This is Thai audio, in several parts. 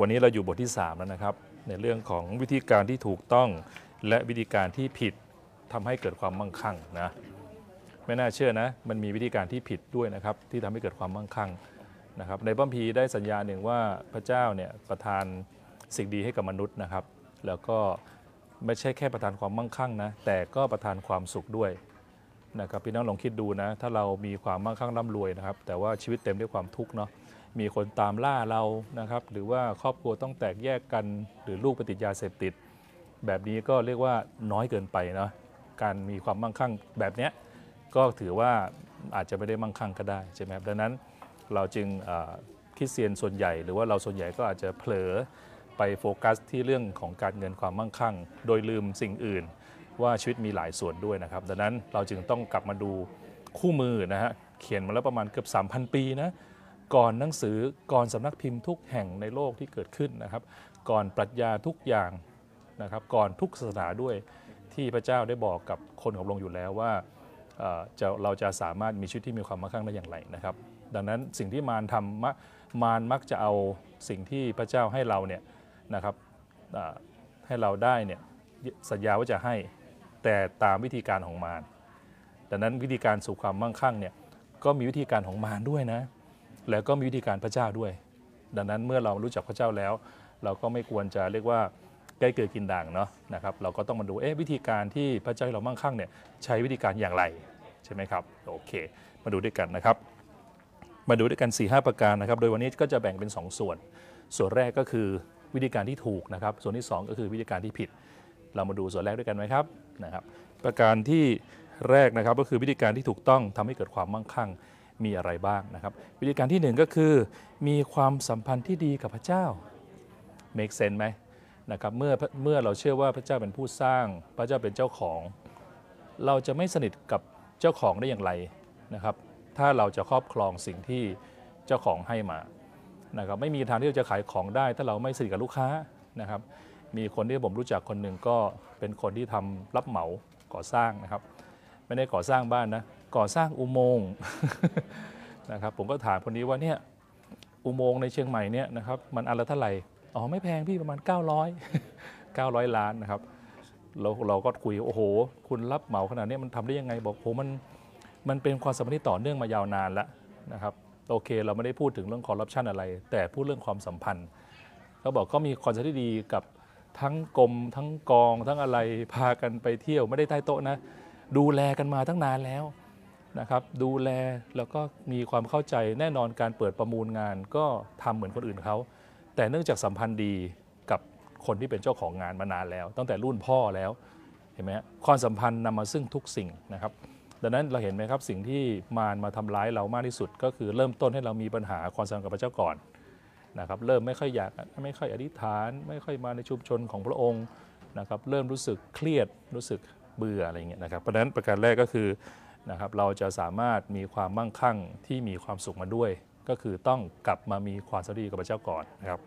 วันนี้เราอยู่บทที่ 3 แล้วนะครับ ในเรื่องของวิธีการที่ถูกต้องและวิธีการที่ผิดทำให้เกิดความมั่งคั่งนะไม่น่าเชื่อนะ มันมีวิธีการที่ผิดด้วยนะครับ ที่ทำให้เกิดความมั่งคั่งนะครับ ในพระคัมภีได้สัญญาหนึ่งว่าพระเจ้าเนี่ยประทานสิ่งดีให้กับมนุษย์นะครับ แล้วก็ไม่ใช่แค่ประทานความมั่งคั่งนะแต่ก็ประทานความสุขด้วยนะครับพี่น้องลองคิดดูนะ ถ้าเรามีความมั่งคั่งร่ำรวยนะครับ แต่ว่าชีวิตเต็มด้วยความทุกข์เนาะ มีคนตามล่าเรานะครับ หรือว่าครอบครัวต้องแตกแยกกัน หรือลูกไปติดยาเสพติด แบบนี้ก็เรียกว่าน้อยเกินไปเนาะการมีความมั่งคั่งแบบนี้ก็ถือว่าอาจจะไม่ได้มั่งคั่งก็ได้ใช่ไหมครับดังนั้นเราจึงคริสเตียนส่วนใหญ่ หรือว่าเราส่วนใหญ่ก็อาจจะเผลอไปโฟกัสที่เรื่องของการเงินความมั่งคั่ง โดยลืมสิ่งอื่น ว่าชีวิตมีหลายส่วนด้วยนะครับ ดังนั้นเราจึงต้องกลับมาดูคู่มือนะฮะเขียนมาแล้วประมาณเกือบ 3,000 ปีนะ ก่อนหนังสือก่อนสำนักพิมพ์ทุกแห่งในโลกที่เกิดขึ้นนะครับ ก่อนปรัชญาทุกอย่างนะครับ ก่อนทุกศาสนาด้วยที่พระเจ้าได้บอกกับคนของพระองค์อยู่แล้วว่าเอ่อจะเราจะสามารถมีชีวิตที่มีความมั่งคั่งได้อย่างไรนะครับ ดังนั้นสิ่งที่มารทำมมารมักจะเอาสิ่งที่พระเจ้าให้เราเนี่ยนะครับให้เราได้เนี่ยสัญญาว่าจะให้แต่ตามวิธีการของมารดังนั้นวิธีการสู่ความมั่งคั่งเนี่ยก็มีวิธีการของมารด้วยนะ แล้วก็มีวิธีการพระเจ้าด้วย ดังนั้นเมื่อเรารู้จักพระเจ้าแล้ว เราก็ไม่ควรจะเรียกว่าใกล้เกิดกินด่างเนาะนะครับเราก็ต้องมาดูเอ๊ะวิธีการที่พระเจ้าให้เรามั่งคั่งเนี่ยใช้วิธีการอย่างไรใช่ไหมครับโอเค มาดูด้วยกันนะครับ มาดูด้วยกัน4ีหประการนะครับ โดยวันนี้ก็จะแบ่งเป็น 2 ส่วน ส่วนแรกก็คือวิธีการที่ถูกนะครับ ส่วนที่ 2 ก็คือวิธีการที่ผิด เรามาดูส่วนแรกด้วยกันไหมครับนะครับ ประการที่แรกนะครับก็คือวิธีการที่ถูกต้องทำให้เกิดความมั่งคั่ง มีอะไรบ้างนะครับ วิธีการที่หนึ่งก็คือ มีความสัมพันธ์ที่ดีกับพระเจ้า make sense ไหมนะครับเมื่อเมื่อเราเชื่อว่าพระเจ้าเป็นผู้สร้าง พระเจ้าเป็นเจ้าของ เราจะไม่สนิทกับเจ้าของได้อย่างไรนะครับ ถ้าเราจะครอบครองสิ่งที่เจ้าของให้มานะครับไม่มีทางที่เราจะขายของได้ ถ้าเราไม่สนิทกับลูกค้านะครับ มีคนที่ผมรู้จักคนหนึ่งก็เป็นคนที่ทำรับเหมาก่อสร้างนะครับ ไม่ได้ก่อสร้างบ้านนะ ก่อสร้างอุโมงค์นะครับผมก็ถามคนนี้ว่าเนี่ยอุโมงค์ในเชียงใหม่เนี่ยนะครับมันอันละเท่าไหร่อ๋อไม่แพงพี่ประมาณ 900 900 ล้านนะครับเราเราก็คุยโอ้โห คุณรับเหมาขนาดนี้มันทำได้ยังไงบอกโหมันมันเป็นความสัมพันธ์ที่ต่อเนื่องมายาวนานแล้วนะครับโอเค เราไม่ได้พูดถึงเรื่องคอร์รัปชันอะไร แต่พูดเรื่องความสัมพันธ์เขาบอกเขามีความสัมพันธ์ที่ดีกับทั้งกรมทั้งกองทั้งอะไรพากันไปเที่ยวไม่ได้ใต้โต๊ะนะ ดูแลกันมาตั้งนานแล้ว นะครับดูแลแล้วก็มีความเข้าใจแน่นอนการเปิดประมูลงานก็ทำเหมือนคนอื่นเขาแต่เนื่องจากสัมพันธ์ดีกับคนที่เป็นเจ้าของงานมานานแล้ว ตั้งแต่รุ่นพ่อแล้วเห็นไหมความสัมพันธ์นำมาซึ่งทุกสิ่งนะครับ ดังนั้นเราเห็นไหมครับสิ่งที่มารมาทำร้ายเรามากที่สุด ก็คือเริ่มต้นให้เรามีปัญหาความสัมพันธ์กับพระเจ้าก่อนนะครับเริ่มไม่ค่อยอยากไม่ค่อยอธิษฐาน ไม่ค่อยมาในชุมชนของพระองค์นะครับเริ่มรู้สึกเครียดรู้สึกเบื่ออะไรเงี้ยนะครับเพราะนั้นประการแรกก็คือ นะครับเราจะสามารถมีความมั่งคั่งที่มีความสุขมาด้วย ก็คือต้องกลับมามีความสัมพันธ์กับพระเจ้าก่อนนะครับ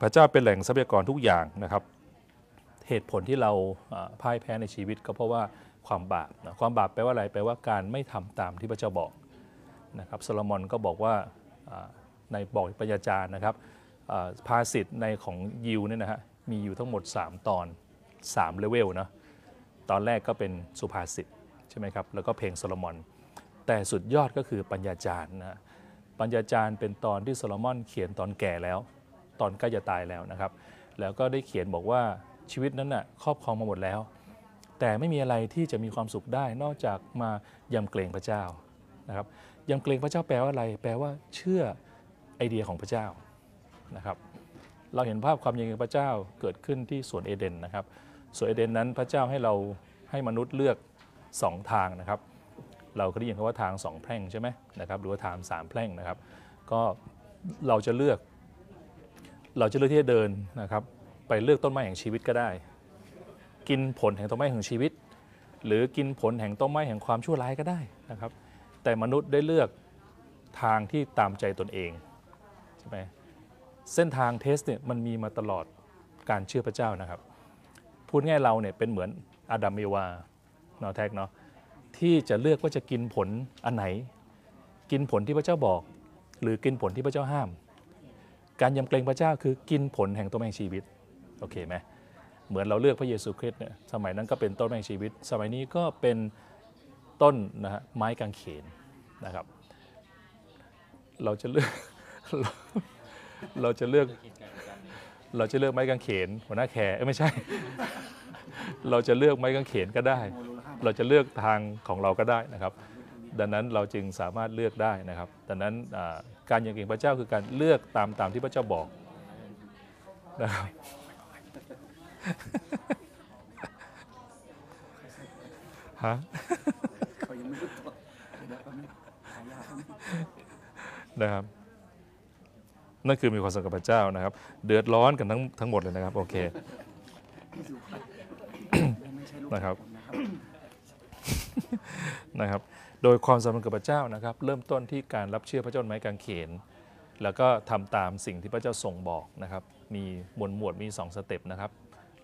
พระเจ้าเป็นแหล่งทรัพยากรทุกอย่างนะครับ เหตุผลที่เราพ่ายแพ้ในชีวิตก็เพราะว่าความบาปนะความบาปแปลว่าอะไรแปลว่าการไม่ทำตามที่พระเจ้าบอกนะครับโซโลมอนก็บอกว่าในบอกปัญญาจารย์นะครับอ่าภาษิตในของยิวเนี่ยนะฮะมีอยู่ทั้งหมด 3 ตอน 3 เลเวลนะตอนแรกก็เป็นสุภาษิต ใช่ไหมครับแล้วก็เพลงโซโลมอน แต่สุดยอดก็คือปัญญาจารย์นะปัญญาจารย์เป็นตอนที่โซโลมอนเขียนตอนแก่แล้ว ตอนใกล้จะตายแล้วนะครับ แล้วก็ได้เขียนบอกว่าชีวิตนั้นน่ะครอบครองมาหมดแล้ว แต่ไม่มีอะไรที่จะมีความสุขได้นอกจากมายำเกรงพระเจ้านะครับยำเกรงพระเจ้าแปลว่าอะไร แปลว่าเชื่อไอเดียของพระเจ้านะครับ เราเห็นภาพความยิงพระเจ้าเกิดขึ้นที่สวนเอเดนนะครับสวนเอเดนนั้นพระเจ้าให้เราให้มนุษย์เลือก สองทางนะครับ เราเคยได้ยินคำว่าทางสองแพร่งใช่ไหมนะครับหรือว่าทางสามแพร่งนะครับ ก็เราจะเลือก เราจะเลือกที่จะเดินนะครับ ไปเลือกต้นไม้แห่งชีวิตก็ได้ กินผลแห่งต้นไม้แห่งชีวิต หรือกินผลแห่งต้นไม้แห่งความชั่วร้ายก็ได้นะครับ แต่มนุษย์ได้เลือกทางที่ตามใจตนเองใช่ไหมเส้นทาง test เนี่ยมันมีมาตลอดการเชื่อพระเจ้านะครับ พูดง่ายเราเนี่ยเป็นเหมือนอาดัมเอวา เนาะแท็กเนาะที่จะเลือกว่าจะกินผลอันไหน กินผลที่พระเจ้าบอก หรือกินผลที่พระเจ้าห้าม การยำเกรงพระเจ้าคือกินผลแห่งต้นไม้แห่งชีวิตโอเคไหมเหมือนเราเลือกพระเยซูคริสต์เนี่ยสมัยนั้นก็เป็นต้นไม้แห่งชีวิต สมัยนี้ก็เป็นต้นนะฮะไม้กางเขนนะครับ เราจะเลือกเราจะเลือกเราจะเลือกไม้กางเขนหัวหน้าแขไม่ใช่ เราจะเลือกไม้กางเขนก็ได้ เราจะเลือกทางของเราก็ได้นะครับ ดังนั้นเราจึงสามารถเลือกได้นะครับ ดังนั้นอ่าการยำเกรงพระเจ้าคือการเลือกตามตามที่พระเจ้าบอกนะครับฮะนะครับนั่นคือมีความสัมพันธ์กับพระเจ้านะครับ เดือดร้อนกันทั้งทั้งหมดเลยนะครับ โอเคนะครับ นะครับ โดยความสัมพันธ์กับพระเจ้านะครับ เริ่มต้นที่การรับเชื่อพระเจ้าไม้กางเขน แล้วก็ทำตามสิ่งที่พระเจ้าทรงบอกนะครับ มีหมวดหมวดมีสองสเต็ปนะครับ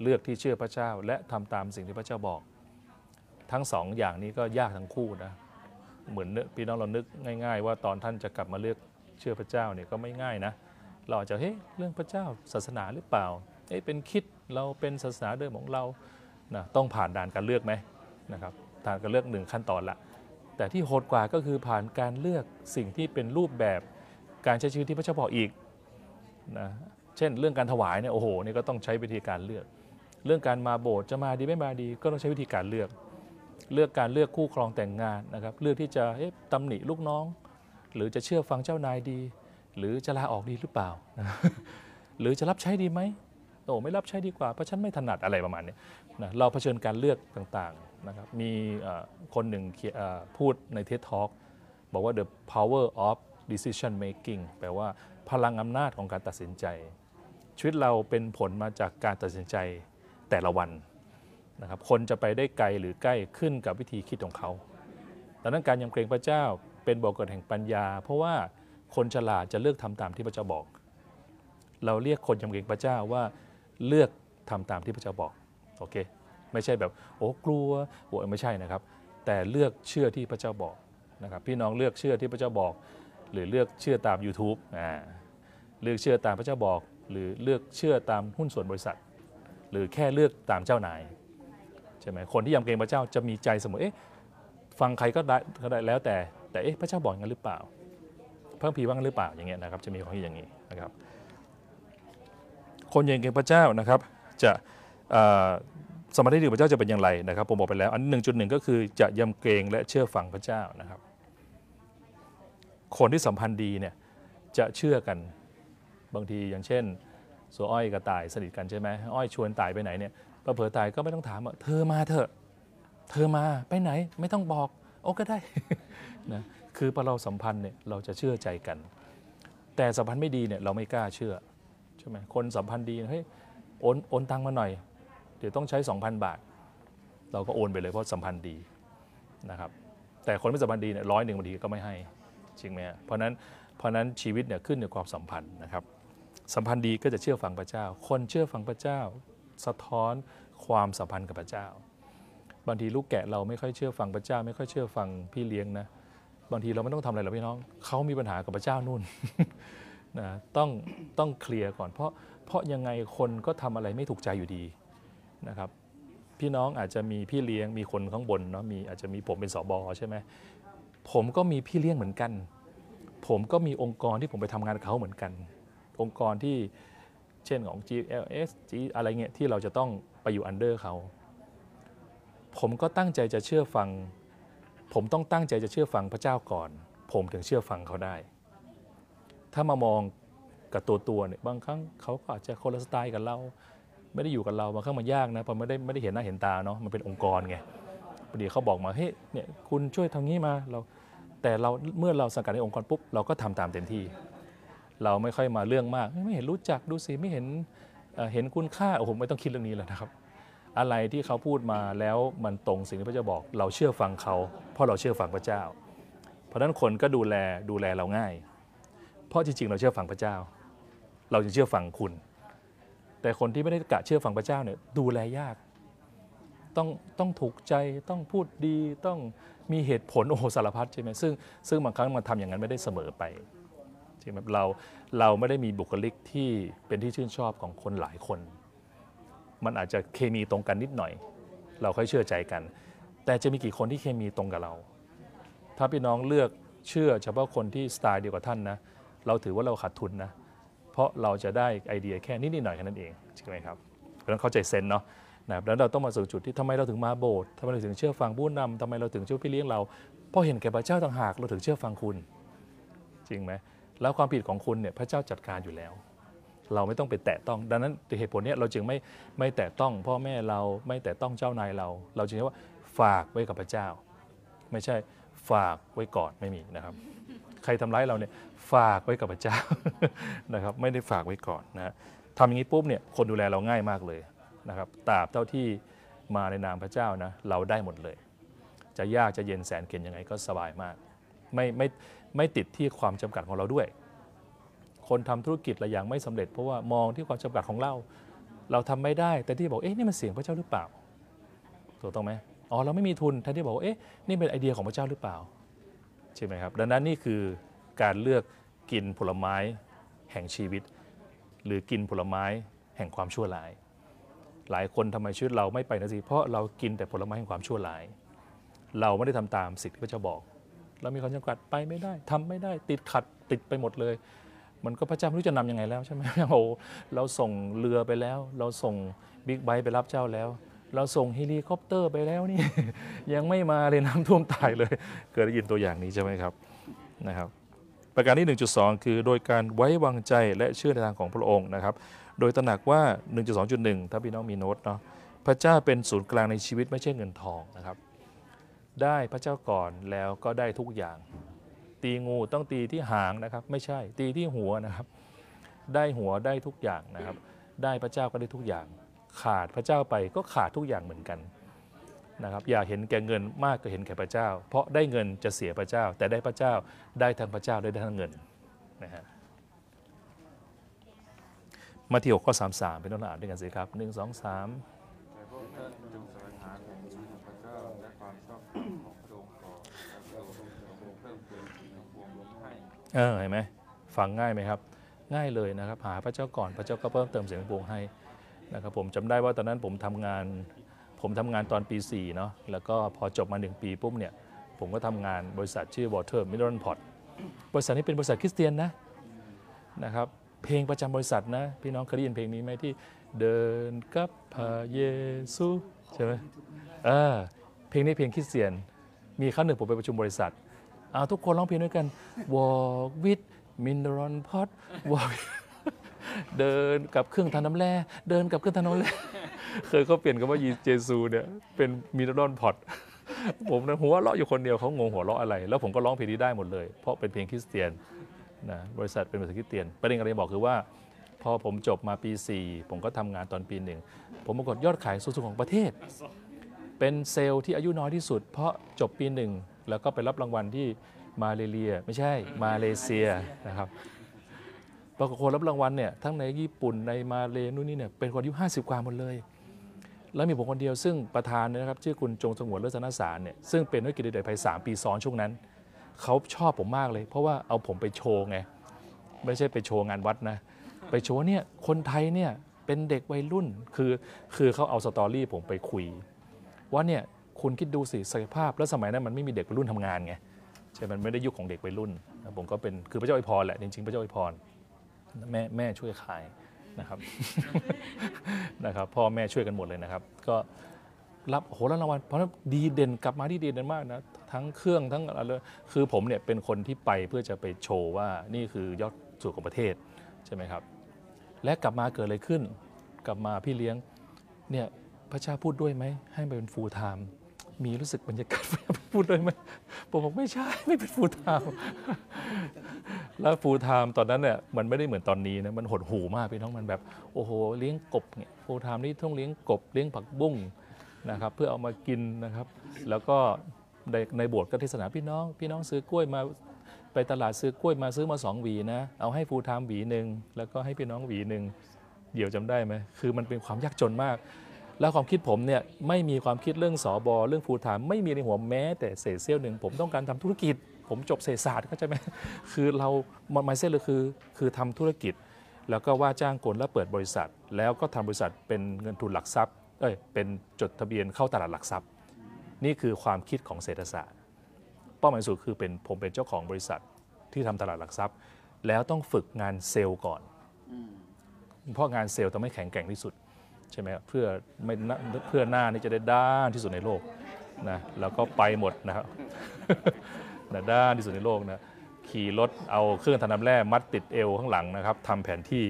เลือกที่เชื่อพระเจ้าและทำตามสิ่งที่พระเจ้าบอก ทั้งสองอย่างนี้ก็ยากทั้งคู่นะ เหมือนนึกพี่น้องเรานึกง่าย ๆ ว่าตอนท่านจะกลับมาเลือกเชื่อพระเจ้าเนี่ยก็ไม่ง่ายนะ เราอาจจะเฮ้ยเรื่องพระเจ้าศาสนาหรือเปล่าเอ๊ะเป็นคิดเราเป็นศาสนาเดิมของเรานะต้องผ่านด่านการเลือกไหมนะครับ ด่านการเลือกหนึ่งขั้นตอนละ แต่ที่โหดกว่าก็คือผ่านการเลือกสิ่งที่เป็นรูปแบบการใช้ชีวิตที่พระเจ้าบอกอีกนะเช่น เรื่องการถวายเนี่ยโอ้โหนี่ก็ต้องใช้วิธีการเลือก เรื่องการมาโบสถ์จะมาดีไม่มาดี ก็ต้องใช้วิธีการเลือก เลือกการเลือกคู่ครองแต่งงานนะครับ เลือกที่จะเอ๊ะตำหนิลูกน้อง หรือจะเชื่อฟังเจ้านายดี หรือจะลาออกดีหรือเปล่า หรือจะรับใช้ดีไหม โอ้ไม่รับใช้ดีกว่าเพราะฉันไม่ถนัดอะไรประมาณนี้นะเราเผชิญการเลือกต่างๆนะครับมีคนหนึ่งพูดใน TED Talk บอกว่า the power of decision making แปลว่าพลังอำนาจของการตัดสินใจ ชีวิตเราเป็นผลมาจากการตัดสินใจแต่ละวันนะครับคนจะไปได้ไกลหรือใกล้ขึ้นกับวิธีคิดของเขาดังนั้นการยำเกรงพระเจ้าเป็นบ่อกเกิดแห่งปัญญา เพราะว่าคนฉลาดจะเลือกทำตามที่พระเจ้าบอก เราเรียกคนยำเกรงพระเจ้าว่า เลือกทำตามที่พระเจ้าบอกโอเคไม่ใช่แบบโอ้กลัวโอ้ไม่ใช่นะครับ แต่เลือกเชื่อที่พระเจ้าบอกนะครับพี่น้องเลือกเชื่อที่พระเจ้าบอก หรือเลือกเชื่อตาม YouTube อ่าเลือกเชื่อตามพระเจ้าบอก หรือเลือกเชื่อตามหุ้นส่วนบริษัท หรือแค่เลือกตามเจ้านายใช่ไหมคนที่ยำเกรงพระเจ้าจะมีใจเสมอเอ๊ะฟังใครก็ได้ก็ได้แล้วแต่แต่เอ๊ะพระเจ้าบอกงั้นหรือเปล่าพระคัมภีว่างั้นหรือเปล่าอย่างเงี้ยนะครับจะมีความคิดอย่างนี้นะครับ คนยำเกรงพระเจ้านะครับจะสมาธิดีพระเจ้าจะเป็นอย่างไรนะครับผมบอกไปแล้ว อันหนึ่งจุดหนึ่งก็คือจะยำเกรงและเชื่อฟังพระเจ้านะครับ คนที่สัมพันธ์ดีเนี่ยจะเชื่อกันบางทีอย่างเช่นสัวอ้อยกับตายสนิทกันใช่ไหมอ้อยชวนตายไปไหนเนี่ยพอเผอตายก็ไม่ต้องถามว่าเธอมาเถอะ เธอมาไปไหนไม่ต้องบอก โอ้ก็ได้นะคือพอเราสัมพันธ์เนี่ยเราจะเชื่อใจกัน แต่สัมพันธ์ไม่ดีเนี่ยเราไม่กล้าเชื่อ ใช่ไหมคนสัมพันธ์ดีเฮ้ยโอนโอนตังมาหน่อย เดี๋ยวต้องใช้ 2,000 บาท เราก็โอนไปเลยเพราะสัมพันธ์ดีนะครับแต่คนไม่สัมพันธ์ดีเนี่ยร้อยหนึ่งบางทีก็ไม่ให้จริงไหมเพราะนั้นเพราะนั้นชีวิตเนี่ยขึ้นอยู่ความสัมพันธ์นะครับสัมพันธ์ดีก็จะเชื่อฟังพระเจ้า คนเชื่อฟังพระเจ้า สะท้อนความสัมพันธ์กับพระเจ้า บางทีลูกแกะเราไม่ค่อยเชื่อฟังพระเจ้า ไม่ค่อยเชื่อฟังพี่เลี้ยงนะบางทีเราไม่ต้องทำอะไรหรอกพี่น้องเขามีปัญหากับพระเจ้านู่น นะต้องต้องเคลียร์ก่อน เพราะเพราะยังไงคนก็ทำอะไรไม่ถูกใจอยู่ดีนะครับ พี่น้องอาจจะมีพี่เลี้ยงมีคนข้างบนเนาะมีอาจจะมีผมเป็นสอบอใช่ไหมผมก็มีพี่เลี้ยงเหมือนกัน ผมก็มีองค์กรที่ผมไปทำงานกับเขาเหมือนกัน องค์กรที่เช่นของ GLS G อะไรเงี้ยที่เราจะต้องไปอยู่อันเดอร์เขาผมก็ตั้งใจจะเชื่อฟัง ผมต้องตั้งใจจะเชื่อฟังพระเจ้าก่อน ผมถึงเชื่อฟังเขาได้ ถ้ามามองกับตัวตัวๆเนี่ยบางครั้งเขาก็อาจจะคนละสไตล์กับเรา ไม่ได้อยู่กับเราบางครั้งมันยากนะเพราะไม่ได้ไม่ได้เห็นหน้าเห็นตาเนาะมันเป็นองค์กรไงพอดีเขาบอกมาเฮ้ยเนี่ยคุณช่วยทางนี้มาเราแต่เราเมื่อเราสังกัดในองค์กรปุ๊บเราก็ทำตามเต็มที่ เราไม่ค่อยมาเรื่องมาก ไม่เห็นรู้จักดูสิไม่เห็นเห็นคุณค่าโอ้โหไม่ต้องคิดเรื่องนี้แล้วนะครับ อะไรที่เขาพูดมาแล้วมันตรงสิ่งที่พระเจ้าบอก เราเชื่อฟังเขา เพราะเราเชื่อฟังพระเจ้า เพราะฉะนั้นคนก็ดูแลดูแลเราง่าย เพราะจริงๆ เราเชื่อฟังพระเจ้า เราจะเชื่อฟังคุณ แต่คนที่ไม่ได้กะเชื่อฟังพระเจ้าเนี่ยดูแลยาก ต้องต้องถูกใจต้องพูดดีต้องมีเหตุผลโอ้สารพัดใช่ไหมซึ่งซึ่งบางครั้งมันทำอย่างนั้นไม่ได้เสมอไปจริงไหมเราเราไม่ได้มีบุคลิกที่เป็นที่ชื่นชอบของคนหลายคน มันอาจจะเคมีตรงกันนิดหน่อย เราค่อยเชื่อใจกัน แต่จะมีกี่คนที่เคมีตรงกับเรา ถ้าพี่น้องเลือกเชื่อเฉพาะคนที่สไตล์เดียวกับท่านนะ เราถือว่าเราขาดทุนนะ เพราะเราจะได้ไอเดียแค่นิดๆหน่อยแค่นั้นเองใช่ไหมครับเพราะนั้นเข้าใจเซนเนาะนะครับแล้วเราต้องมาสู่จุดที่ทำไมเราถึงมาโบสถ์ทำไมเราถึงเชื่อฟังผู้นำทำไมเราถึงเชื่อพี่เลี้ยงเราเพราะเห็นแก่พระเจ้าต่างหากเราถึงเชื่อฟังคุณ จริงไหมแล้วความผิดของคุณเนี่ยพระเจ้าจัดการอยู่แล้ว เราไม่ต้องไปแตะต้อง ดังนั้นเหตุผลเนี้ยเราจึงไม่ไม่แตะต้องพ่อแม่เราไม่แตะต้องเจ้านายเรา เราจึงเรียกว่าฝากไว้กับพระเจ้า ไม่ใช่ฝากไว้ก่อนไม่มีนะครับ ใครทำร้ายเราเนี่ยฝากไว้กับพระเจ้านะครับไม่ได้ฝากไว้ก่อนนะฮะทำอย่างนี้ปุ๊บเนี่ยคนดูแลเราง่ายมากเลยนะครับตราบเท่าที่มาในนามพระเจ้านะเราได้หมดเลย จะยากจะเย็นแสนเข็ญยังไงก็สบายมาก ไม่ไม่ไม่ติดที่ความจำกัดของเราด้วย คนทำธุรกิจหลายอย่างไม่สำเร็จเพราะว่ามองที่ความจำกัดของเรา เราทำไม่ได้ แต่ที่บอกเอ๊ะนี่มันเสียงพระเจ้าหรือเปล่าถูกต้องไหมอ๋อเราไม่มีทุนแทนที่บอกเอ๊ะนี่เป็นไอเดียของพระเจ้าหรือเปล่า ใช่ไหมครับดังนั้นนี่คือการเลือกกินผลไม้แห่งชีวิต หรือกินผลไม้แห่งความชั่วร้าย หลายคนทำไมชีวิตเราไม่ไปนะสิเพราะเรากินแต่ผลไม้แห่งความชั่วร้าย เราไม่ได้ทำตามสิ่งที่พระเจ้าบอกเรามีความจำกัดไปไม่ได้ทำไม่ได้ติดขัดติดไปหมดเลย มันก็พระเจ้าไม่รู้จะนำยังไงแล้วใช่ไหมโอ้เราส่งเรือไปแล้ว เราส่งบิ๊กไบค์ไปรับเจ้าแล้ว เราส่งเฮลิคอปเตอร์ไปแล้วนี่ ยังไม่มาเลยน้ำท่วมตายเลยเคยได้ยินตัวอย่างนี้ใช่ไหมครับนะครับ ประการที่ 1.2 คือ โดยการไว้วางใจและเชื่อในทางของพระองค์นะครับ โดยตระหนักว่า 1.2.1 ถ้าพี่น้องมีโน้ตเนาะพระเจ้าเป็นศูนย์กลางในชีวิตไม่ใช่เงินทองนะครับ ได้พระเจ้าก่อนแล้วก็ได้ทุกอย่าง ตีงูต้องตีที่หางนะครับ ไม่ใช่ตีที่หัวนะครับ ได้หัวได้ทุกอย่างนะครับ ได้พระเจ้าก็ได้ทุกอย่าง ขาดพระเจ้าไปก็ขาดทุกอย่างเหมือนกันนะครับอย่าเห็นแก่เงินมากก็เห็นแก่พระเจ้า เพราะได้เงินจะเสียพระเจ้า แต่ได้พระเจ้าได้ทั้งพระเจ้าได้ทั้งเงินนะฮะมาที่6ข้อ33เป็นต้นอ่านด้วยกันสิครับ1 2 3แต่พวกท่านจงสวงหาแผ่นดินของพระเจ้าและความชอบธรรมของพระองค์ก่อนพระองค์จะทรงเพิ่มเติมสิ่งทั้งปวงให้เออเห็นไหมฟังง่ายไหมครับ ง่ายเลยนะครับ หาพระเจ้าก่อนพระเจ้าก็เพิ่มเติมเสียงปวงให้ นะครับผมจำได้ว่าตอนนั้นผมทำงานผมทำงานตอนปี 4 เนาะแล้วก็พอจบมา 1 ปีปุ๊บเนี่ยผมก็ทำงานบริษัทชื่อ Water Mineral Pot บริษัทนี้เป็นบริษัทคริสเตียนนะนะครับเพลงประจำบริษัทนะ พี่น้องเคยได้ยินเพลงนี้ไหมที่เดินกับพระเยซูใช่ไหมเออเพลงนี้เพลงคริสเตียน มีครั้งหนึ่งผมไปประชุมบริษัทเอาทุกคนร้องเพลงด้วยกัน Walk with Mineral Pot Walk เดินกับเครื่องทำน้ำแร่เดินกับเครื่องทำน้ำแร่เคยเขาเปลี่ยนคำว่ายีเจซูเนี่ยเป็นมินรอนพอตผมนะหัวเราะอยู่คนเดียวเขางงหัวเราะอะไร แล้วผมก็ร้องเพลงนี้ได้หมดเลย เพราะเป็นเพลงคริสเตียนนะบริษัทเป็นบริษัทคริสเตียนประเด็นอะไรบอกคือว่า พอผมจบมาปี 4 ผมก็ทำงานตอนปีหนึ่งผมปรากฏยอดขายสูงสุดของประเทศ เป็นเซลล์ที่อายุน้อยที่สุด เพราะจบปีหนึ่งแล้วก็ไปรับรางวัลที่มาเลเซีย ไม่ใช่มาเลเซียนะครับ ปรากฏคนรับรางวัลเนี่ยทั้งในญี่ปุ่นในมาเลนู่นนี่เนี่ยเป็นคนอายุ50 กว่าหมดเลย แล้วมีผมคนเดียวซึ่งประธานนะครับชื่อคุณจงสงวนเลิศนสารเนี่ยซึ่งเป็นนักกิจเดชภัย3ปีซ้อนช่วงนั้นเขาชอบผมมากเลย เพราะว่าเอาผมไปโชว์ไงไม่ใช่ไปโชว์งานวัดนะ ไปโชว์เนี่ยคนไทยเนี่ยเป็นเด็กวัยรุ่นคือคือเขาเอาสตอรี่ผมไปคุย ว่าเนี่ยคุณคิดดูสิศักยภาพแล้วสมัยนั้นมันไม่มีเด็กวัยรุ่นทำงานไงใช่มันไม่ได้ยุคของเด็กวัยรุ่นผมก็เป็นคือพระเจ้าอวยพรแหละจริงๆพระเจ้าอวยพร แม่แม่ช่วยขายนะครับนะครับพ่อแม่ช่วยกันหมดเลยนะครับ ก็รับโหแล้วรางวัลเพราะดีเด่นกลับมาที่ดีเด่นมากนะทั้งเครื่องทั้งอะไรเลยคือผมเนี่ยเป็นคนที่ไปเพื่อจะไปโชว์ว่านี่คือยอดสุดของประเทศใช่ไหมครับ และกลับมาเกิดอะไรขึ้น กลับมาพี่เลี้ยงเนี่ยพระเจ้าพูดด้วยไหมให้ไปเป็น full-time มีรู้สึกบรรยากาศพูดด้วยไหมผมบอกไม่ใช่ไม่เป็น full-time แล้ว full-time ตอนนั้นเนี่ยมันไม่ได้เหมือนตอนนี้นะมันหดหูมากพี่น้องมันแบบโอ้โหเลี้ยงกบเนี่ย full-time นี่ต้องเลี้ยงกบเลี้ยงผักบุ้งนะครับเพื่อเอามากินนะครับ แล้วก็ในในโบสถ์ก็เทศนาพี่น้อง พี่น้องซื้อกล้วยมาไปตลาดซื้อกล้วยมาซื้อมาสองหวีนะเอาให้ฟูลไทม์หวีหนึ่งแล้วก็ให้พี่น้องหวีหนึ่งเดี๋ยวจำได้ไหมคือมันเป็นความยากจนมาก แล้วความคิดผมเนี่ยไม่มีความคิดเรื่องสอบอเรื่องฟูลไทม์ไม่มีในหัวแม้แต่เศษเสี้ยวหนึ่งผมต้องการทำธุรกิจ ผมจบเศรษฐศาสตร์เข้าใจไหมคือเรามันไม่เส้นเลยคือ คือทำธุรกิจ แล้วก็ว่าจ้างคนแล้วเปิดบริษัท แล้วก็ทำบริษัทเป็นเงินทุนหลักทรัพย์เอ้ยเป็นจดทะเบียนเข้าตลาดหลักทรัพย์ นี่คือความคิดของเศรษฐศาสตร์ เป้าหมายสูงคือเป็นผมเป็นเจ้าของบริษัทที่ทำตลาดหลักทรัพย์ แล้วต้องฝึกงานเซลล์ก่อนอืมเพราะงานเซลล์ต้องไม่แข็งแกร่งที่สุด ใช่ไหมครับเพื่อไม่น่าเพื่อหน้านี่จะได้ด้านที่สุดในโลกนะแล้วก็ไปหมดนะครับนะด้านที่สุดในโลกนะขี่รถเอาเครื่องทำน้ำแร่มัดติดเอวข้างหลังนะครับทำแผนที่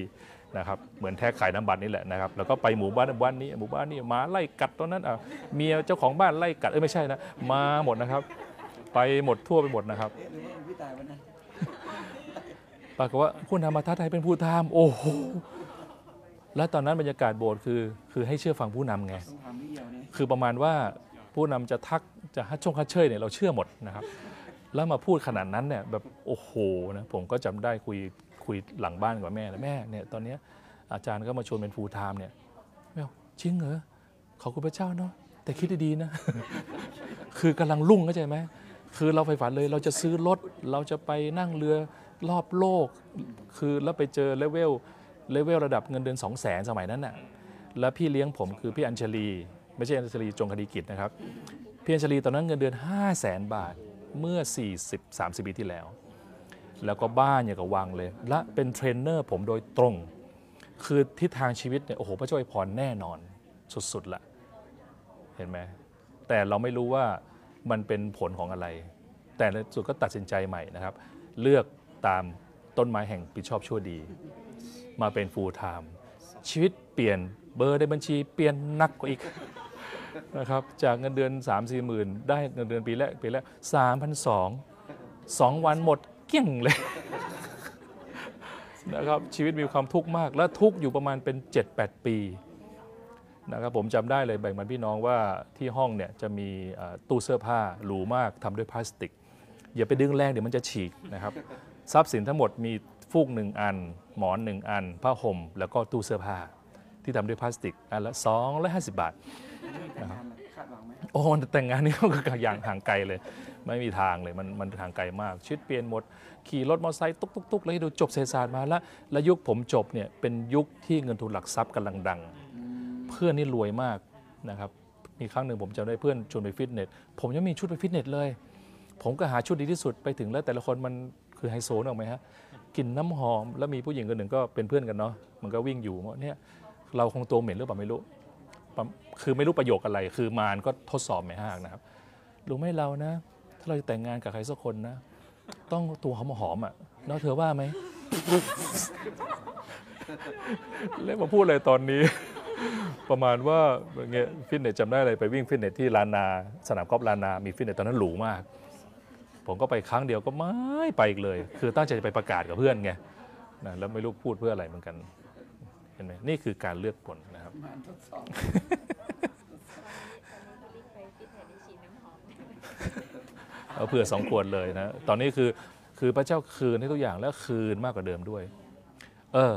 นะครับเหมือนแท็กขายน้ำบัตรนี่แหละนะครับแล้วก็ไปหมู่บ้านหมู่บ้านนี้หมู่บ้านนี้หมาไล่กัดตอนนั้นอะเมียเจ้าของบ้านไล่กัดเอ้ยไม่ใช่นะมาหมดนะครับ ไปหมดทั่วไปหมดนะครับเอ๊ะหรือว่าเป็นพี่ตายวันนั้นปรากฏว่าผู้นำมาท้าทายเป็นผู้ทำโอ้โห แล้วตอนนั้นบรรยากาศโบสถ์คือคือให้เชื่อฟังผู้นำไง คือประมาณว่าผู้นำจะทักจะฮัดชงฮัดเชยเนี่ยเราเชื่อหมดนะครับ แล้วมาพูดขนาดนั้นเนี่ยแบบโอ้โหนะผมก็จำได้คุยคุยหลังบ้านกับแม่นะแม่เนี่ยตอนเนี้ยอาจารย์ก็มาชวนเป็น full-time เนี่ยแม่บอกจริงเหรอขอบคุณพระเจ้าเนาะแต่คิดดีๆนะ คือกำลังรุ่งเข้าใจไหมคือเราใฝ่ฝันเลยเราจะซื้อรถเราจะไปนั่งเรือรอบโลก คือแล้วไปเจอเลเวล เลเวลระดับเงินเดือน2 0 0แสนสมัยนั้นน่ะแล้วพี่เลี้ยงผมคือพี่อัญชลี ไม่ใช่อัญชลีจงคดีกิจนะครับ พี่อัญชลีตอนนั้นเงินเดือน 5 0 0แสนบาทเมื่อ 40 30 ปีที่แล้ว แล้วก็บ้านอย่างกับวังเลย และเป็นเทรนเนอร์ผมโดยตรง คือทิศทางชีวิตเนี่ยโอ้โหพระเจ้าอวยพรแน่นอนสุดๆละเห็นไหมแต่เราไม่รู้ว่ามันเป็นผลของอะไร แต่ในสุดก็ตัดสินใจใหม่นะครับ เลือกตามต้นไม้แห่งผิดชอบชั่วดี มาเป็น full time ชีวิตเปลี่ยนเบอร์ในบัญชีเปลี่ยนหนักกว่าอีกนะครับจากเงินเดือน 3 4หมื่นได้เงินเดือนปีแรกปีแรก3 2 0 0 2วันหมดเกลี้ยงเลยนะครับชีวิตมีความทุกข์มาก และทุกข์อยู่ประมาณเป็น 7-8 ปีนะครับผมจำได้เลยแบ่งบันพี่น้องว่าที่ห้องเนี่ยจะมีตู้เสื้อผ้าหรูมากทำด้วยพลาสติก อย่าไปดึงแรงเดี๋ยวมันจะฉีกนะครับ ทรัพย์สินทั้งหมดมีฟูกหนึ่งอัน หมอนหนึ่งอัน ผ้าห่ม แล้วก็ตู้เสื้อผ้า ที่ทำด้วยพลาสติกอันละ250 บาทไม่มีแต่งงานหรอกคาดหวังไหมโอ้แต่งงานนี่ก็อย่างห่างไกลเลย ไม่มีทางเลยมันมันห่างไกลมากชีวิตเปลี่ยนหมด ขี่รถมอเตอร์ไซค์ตุกตุกตุกเลยดูจบเศรษฐศาสตร์มาแล้วแล้วยุคผมจบเนี่ยเป็นยุคที่เงินทุนหลักทรัพย์กำลังดังอืมเพื่อนนี่รวยมากนะครับมีครั้งหนึ่งผมจำได้เพื่อนชวนไปฟิตเนสผมยังมีชุดไปฟิตเนสเลย ผมก็หาชุดดีที่สุดไปถึงแล้วแต่ละคนมันคือไฮโซนออกไหมฮะ กลิ่นน้ำหอม แล้วมีผู้หญิงคนหนึ่งก็เป็นเพื่อนกันเนาะมันก็วิ่งอยู่เนี่ยเราคงตัวเหม็นหรือเปล่าไม่รู้ คือไม่รู้ประโยคอะไร คือมารก็ทดสอบไม่ห้ากนะครับรู้ไหมเรานะ ถ้าเราจะแต่งงานกับใครสักคนนะ ต้องตัวหอมหอมๆอะเนาะเธอว่าไหมเล่นมาพูดเลยตอนนี้ ประมาณว่าเงี้ยฟิตเนสจำได้เลยไปวิ่งฟิตเนสที่ลานา สนามกอล์ฟลานนามีฟิตเนสตอนนั้นหรูมาก ผมก็ไปครั้งเดียวก็ไม่ไปอีกเลย คือตั้งใจจะไปประกาศกับเพื่อนไงนะแล้วไม่รู้พูดเพื่ออะไรเหมือนกัน เห็นไหมนี่คือการเลือกผลนะครับมารทดสอบไปฟิตเนสได้ฉีดน้ำหอมเอาเผื่อสองขวดเลยนะ ตอนนี้คือคือพระเจ้าคืนให้ทุกอย่างแล้วคืนมากกว่าเดิมด้วย เออ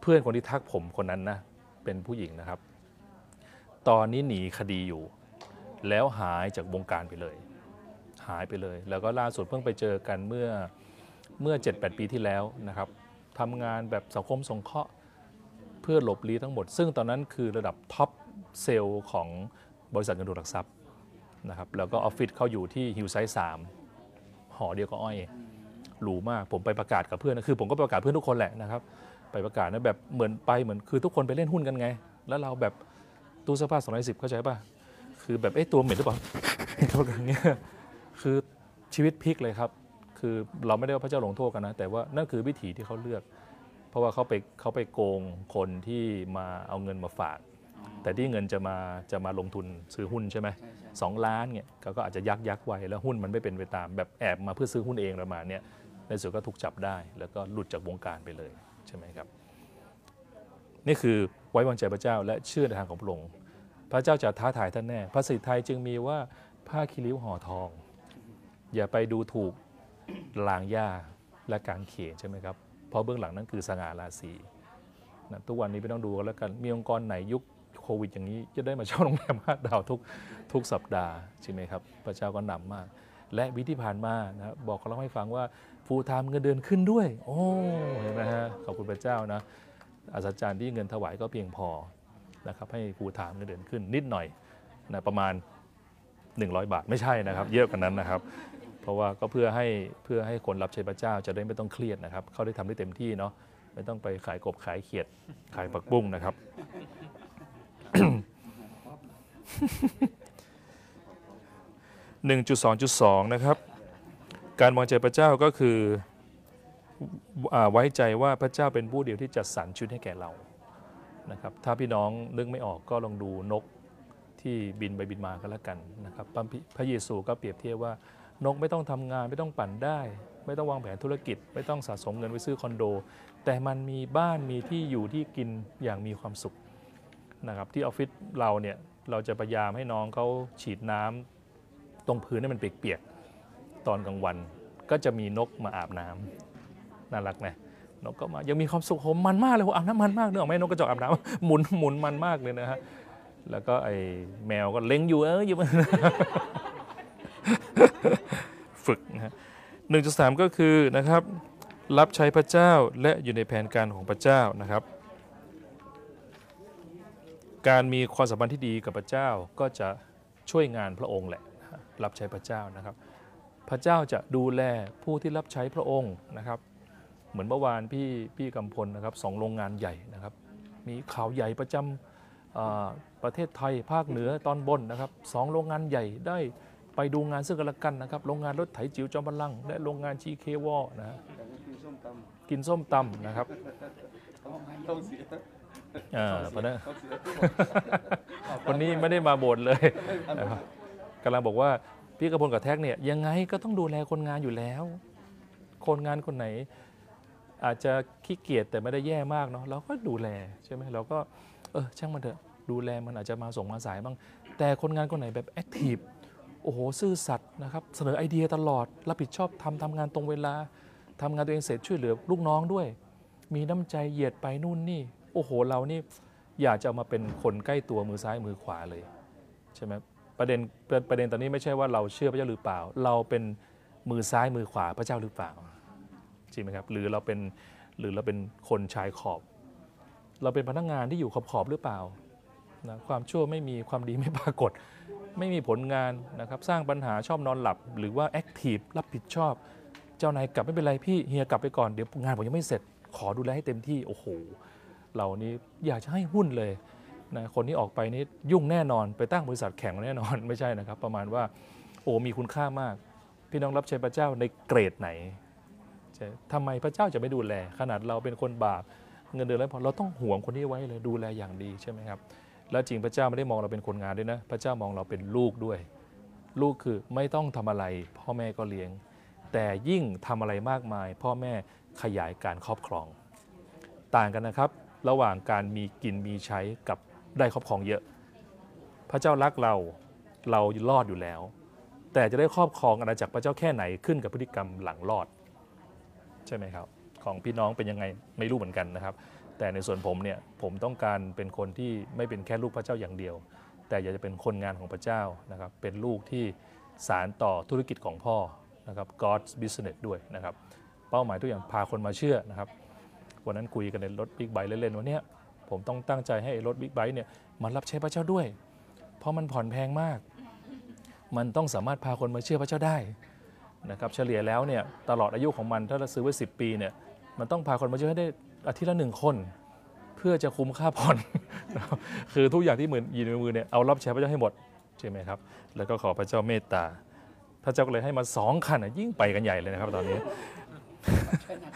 เพื่อนคนที่ทักผมคนนั้นนะ เป็นผู้หญิงนะครับ ตอนนี้หนีคดีอยู่ แล้วหายจากวงการไปเลย หายไปเลย แล้วก็ล่าสุดเพิ่งไปเจอกันเมื่อเมื่อ 7-8 ปีที่แล้วนะครับทำงานแบบสังคมสงเคราะห์เพื่อหลบลี้ทั้งหมด ซึ่งตอนนั้นคือระดับ top sales ของบริษัทเงินทุนหลักทรัพย์นะครับแล้วก็ออฟฟิศเขาอยู่ที่ Hillside สามหอเดียวกับอ้อยหรูมากผมไปประกาศกับเพื่อนนะคือผมก็ประกาศเพื่อนทุกคนแหละนะครับ ไปประกาศนะแบบเหมือนไปเหมือนคือทุกคนไปเล่นหุ้นกันไง แล้วเราแบบตู้เสื้อผ้า210เข้าใจป่ะคือแบบเอ๊ะตัวเหม็นหรือเปล่าเขาแบบเนี้ย คือชีวิตพลิกเลยครับ คือเราไม่ได้ว่าพระเจ้าลงโทษกันนะ แต่ว่านั่นคือวิถีที่เขาเลือก เพราะว่าเขาไปเขาไปโกงคนที่มาเอาเงินมาฝาก แต่ที่เงินจะมาจะมาลงทุนซื้อหุ้นใช่ไหมสองล้านเนี่ยเขาก็อาจจะยักยักไว้แล้วหุ้นมันไม่เป็นไปตาม แบบแอบมาเพื่อซื้อหุ้นเองประมาณเนี้ยในสุดก็ถูกจับได้ แล้วก็หลุดจากวงการไปเลยใช่ไหมครับ นี่คือไว้วางใจพระเจ้าและเชื่อในทางของพระองค์พระเจ้าจะท้าทายท่านแน่ภาษิตไทยจึงมีว่าผ้าคีริ้วห่อทอง อย่าไปดูถูกลางหญ้าและกางเขียนใช่ไหมครับ เพราะเบื้องหลังนั้นคือสง่าราศีนะทุกวันนี้ไม่ต้องดูแล้วกันมีองค์กรไหนยุคโควิด อย่างนี้จะได้มาเช่าโรงแรมห้าดาวทุกทุกสัปดาห์ใช่ไหมครับ พระเจ้าก็นำมาก และวิที่ผ่านมานะครับบอกเราให้ฟังว่าfull time เงินเดือนขึ้นด้วย โอ้เห็นไหมฮะขอบคุณพระเจ้านะอัศจรรย์ที่เงินถวายก็เพียงพอนะครับให้ full time เงินเดือนขึ้นนิดหน่อยนะประมาณ 100 บาทไม่ใช่นะครับ เยอะกว่านั้นนะครับ เพราะว่าก็เพื่อให้เพื่อให้คนรับใช้พระเจ้าจะได้ไม่ต้องเครียดนะครับ เขาได้ทำได้เต็มที่เนาะไม่ต้องไปขายกบขายเขียดขายผักบุ้งนะครับ 1.2.2 นะครับ การวางใจพระเจ้าก็คืออไว้ใจว่าพระเจ้าเป็นผู้เดียวที่จัดสรรชุดให้แก่เรานะครับถ้าพี่น้องนึกไม่ออกก็ลองดูนกที่บินไปบินมากันแล้วกันนะครับพระเยซูก็เปรียบเทียบว่า นกไม่ต้องทำงานไม่ต้องปั่นได้ ไม่ต้องวางแผนธุรกิจ ไม่ต้องสะสมเงินไว้ซื้อคอนโด แต่มันมีบ้านมีที่อยู่ที่กินอย่างมีความสุขนะครับที่ออฟฟิศเราเนี่ยเราจะพยายามให้น้องเขาฉีดน้ำตรงพื้นให้มันเปียกๆตอนกลางวัน ก็จะมีนกมาอาบน้ำน่ารักไหมนกก็มายังมีความสุขโหมันมากเลยโหอาบน้ำมันมากเนื้ออกไหมนกกระจอกอาบน้ำหมุนหมุนมันมากเลยนะฮะแล้วก็ไอ้แมวก็เล็งอยู่เอออยู่ ฝึกนะหนึ่งจุดสามก็คือนะครับรับใช้พระเจ้าและอยู่ในแผนการของพระเจ้านะครับ การมีความสัมพันธ์ที่ดีกับพระเจ้าก็จะช่วยงานพระองค์แหละรับใช้พระเจ้านะครับ พระเจ้าจะดูแลผู้ที่รับใช้พระองค์นะครับ เหมือนเมื่อวานพี่พี่กำพลนะครับสองโรงงานใหญ่นะครับ มีข่าวใหญ่ประจำประเทศไทยภาคเหนือตอนบนนะครับสองโรงงานใหญ่ได้ ไปดูงานซึ่งกันและกันนะครับ โรงงานรถไถจิ๋วจอมพลัง และโรงงานชีเควอนะฮะกินส้มตำนะครับอ่าเพราะนั้นต้องเสียทุกหมดวันนี้ไม่ได้มาบ่นเลยกำลังบอกว่าพี่กระพลกับแท็กเนี่ยยังไงก็ต้องดูแลคนงานอยู่แล้ว คนงานคนไหน อาจจะขี้เกียจแต่ไม่ได้แย่มากเนาะเราก็ดูแลใช่ไหมเราก็เออช่างมันเถอะดูแลมันอาจจะมาส่งมาสายบ้าง แต่คนงานคนไหนแบบแอคทีฟ โอ้โหซื่อสัตย์นะครับเสนอไอเดียตลอด รับผิดชอบทำทำงานตรงเวลาทำงานตัวเองเสร็จช่วยเหลือลูกน้องด้วย มีน้ำใจเหยียดไปนู่นนี่ โอ้โหเรานี่อยากจะเอามาเป็นคนใกล้ตัวมือซ้ายมือขวาเลยใช่ไหมประเด็นประประเด็นตอนนี้ไม่ใช่ว่าเราเชื่อพระเจ้าหรือเปล่า เราเป็นมือซ้ายมือขวาพระเจ้าหรือเปล่าจริงไหมครับหรือเราเป็นหรือเราเป็นคนชายขอบ เราเป็นพนักงานที่อยู่ขอบขอบหรือเปล่านะความชั่วไม่มีความดีไม่ปรากฏ ไม่มีผลงานนะครับสร้างปัญหาชอบนอนหลับ หรือว่าแอคทีฟรับผิดชอบ เจ้านายกลับไม่เป็นไรพี่เฮียกลับไปก่อนเดี๋ยวงานผมยังไม่เสร็จ ขอดูแลให้เต็มที่โอ้โหเรานี่อยากจะให้หุ้นเลยนะคนที่ออกไปนี่ยุ่งแน่นอนไปตั้งบริษัทแข่งแน่นอนไม่ใช่นะครับ ประมาณว่าโอ้มีคุณค่ามาก พี่น้องรับใช้พระเจ้าในเกรดไหนใช่ทำไมพระเจ้าจะไม่ดูแล ขนาดเราเป็นคนบาปเงินเดือนแล้วพอเราต้องห่วงคนที่ไว้เลยดูแลอย่างดีใช่ไหมครับ แล้วจริงพระเจ้าไม่ได้มองเราเป็นคนงานด้วยนะ พระเจ้ามองเราเป็นลูกด้วย ลูกคือไม่ต้องทำอะไร พ่อแม่ก็เลี้ยง แต่ยิ่งทำอะไรมากมาย พ่อแม่ขยายการครอบครอง ต่างกันนะครับ ระหว่างการมีกินมีใช้กับได้ครอบครองเยอะ พระเจ้ารักเราเรารอดอยู่แล้ว แต่จะได้ครอบครองอาณาจักรพระเจ้าแค่ไหนขึ้นกับพฤติกรรมหลังรอด ใช่ไหมครับ ของพี่น้องเป็นยังไงไม่รู้เหมือนกันนะครับ แต่ในส่วนผมเนี่ยผมต้องการเป็นคนที่ไม่เป็นแค่ลูกพระเจ้าอย่างเดียว แต่อยากจะเป็นคนงานของพระเจ้านะครับเป็นลูกที่สารต่อธุรกิจของพ่อนะครับ God's business ด้วยนะครับ เป้าหมายทุกอย่างพาคนมาเชื่อนะครับ วันนั้นคุยกันในรถบิ๊กไบค์เล่นๆว่าเนี่ยผมต้องตั้งใจให้รถบิ๊กไบค์เนี่ยมันรับใช้พระเจ้าด้วย เพราะมันผ่อนแพงมาก มันต้องสามารถพาคนมาเชื่อพระเจ้าได้นะครับเฉลี่ยแล้วเนี่ยตลอดอายุของมันถ้าเราซื้อไว้10 ปีเนี่ยมันต้องพาคนมาเชื่อให้ได้ อาทิตย์ละหนึ่งคน เพื่อจะคุ้มค่าผ่อน คือทุกอย่างที่มืออยู่ในมือเนี่ยเอารับใช้พระเจ้าให้หมดใช่ไหมครับ แล้วก็ขอพระเจ้าเมตตา พระเจ้าก็เลยให้มาสองคันอะยิ่งไปกันใหญ่เลยนะครับตอนนี้ใช่หนัก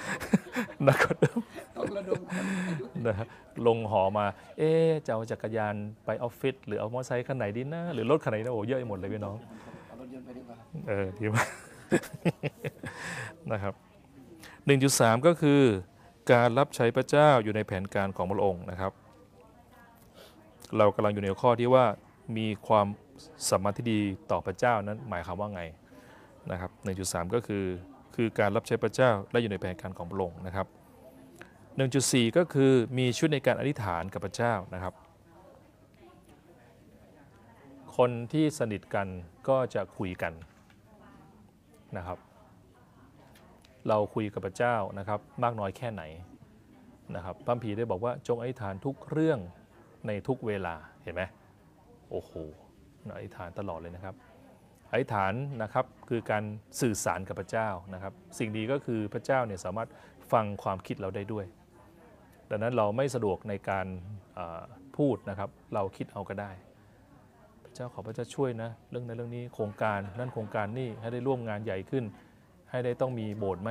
หนักกว่าเดิมต้องระดมคนอายุนะฮะลงหอมา เอ๊ะจะเอาจักรยานไปออฟฟิศหรือเอามอเตอร์ไซค์คันไหนดีนะ หรือรถคันไหนนะโอ้เยอะไปหมดเลยพี่น้องเอารถยนต์ไปดีกว่าเออดีมากนะครับ 1.3 ก็คือ การรับใช้พระเจ้าอยู่ในแผนการของพระองค์นะครับ เรากำลังอยู่ในข้อที่ว่ามีความสัมพันธ์ที่ดีต่อพระเจ้านั้นหมายความว่าไงนะครับ 1.3 ก็คือคือการรับใช้พระเจ้าและอยู่ในแผนการของพระองค์นะครับ 1.4 ก็คือมีชุดในการอธิษฐานกับพระเจ้านะครับ คนที่สนิทกันก็จะคุยกันนะครับ เราคุยกับพระเจ้านะครับมากน้อยแค่ไหนนะครับพระคัมภีได้บอกว่าจงอธิษฐานทุกเรื่องในทุกเวลาเห็นไหมโอ้โหอธิษฐานตลอดเลยนะครับอธิษฐานนะครับคือการสื่อสารกับพระเจ้านะครับ สิ่งดีก็คือพระเจ้าเนี่ยสามารถฟังความคิดเราได้ด้วย ดังนั้นเราไม่สะดวกในการพูดนะครับ เราคิดเอาก็ได้ พระเจ้าขอพระเจ้าช่วยนะเรื่องนั้นเรื่องนี้โครงการนั่นโครงการนี่ให้ได้ร่วมงานใหญ่ขึ้น ให้ได้ต้องมีโบสถ์ไหม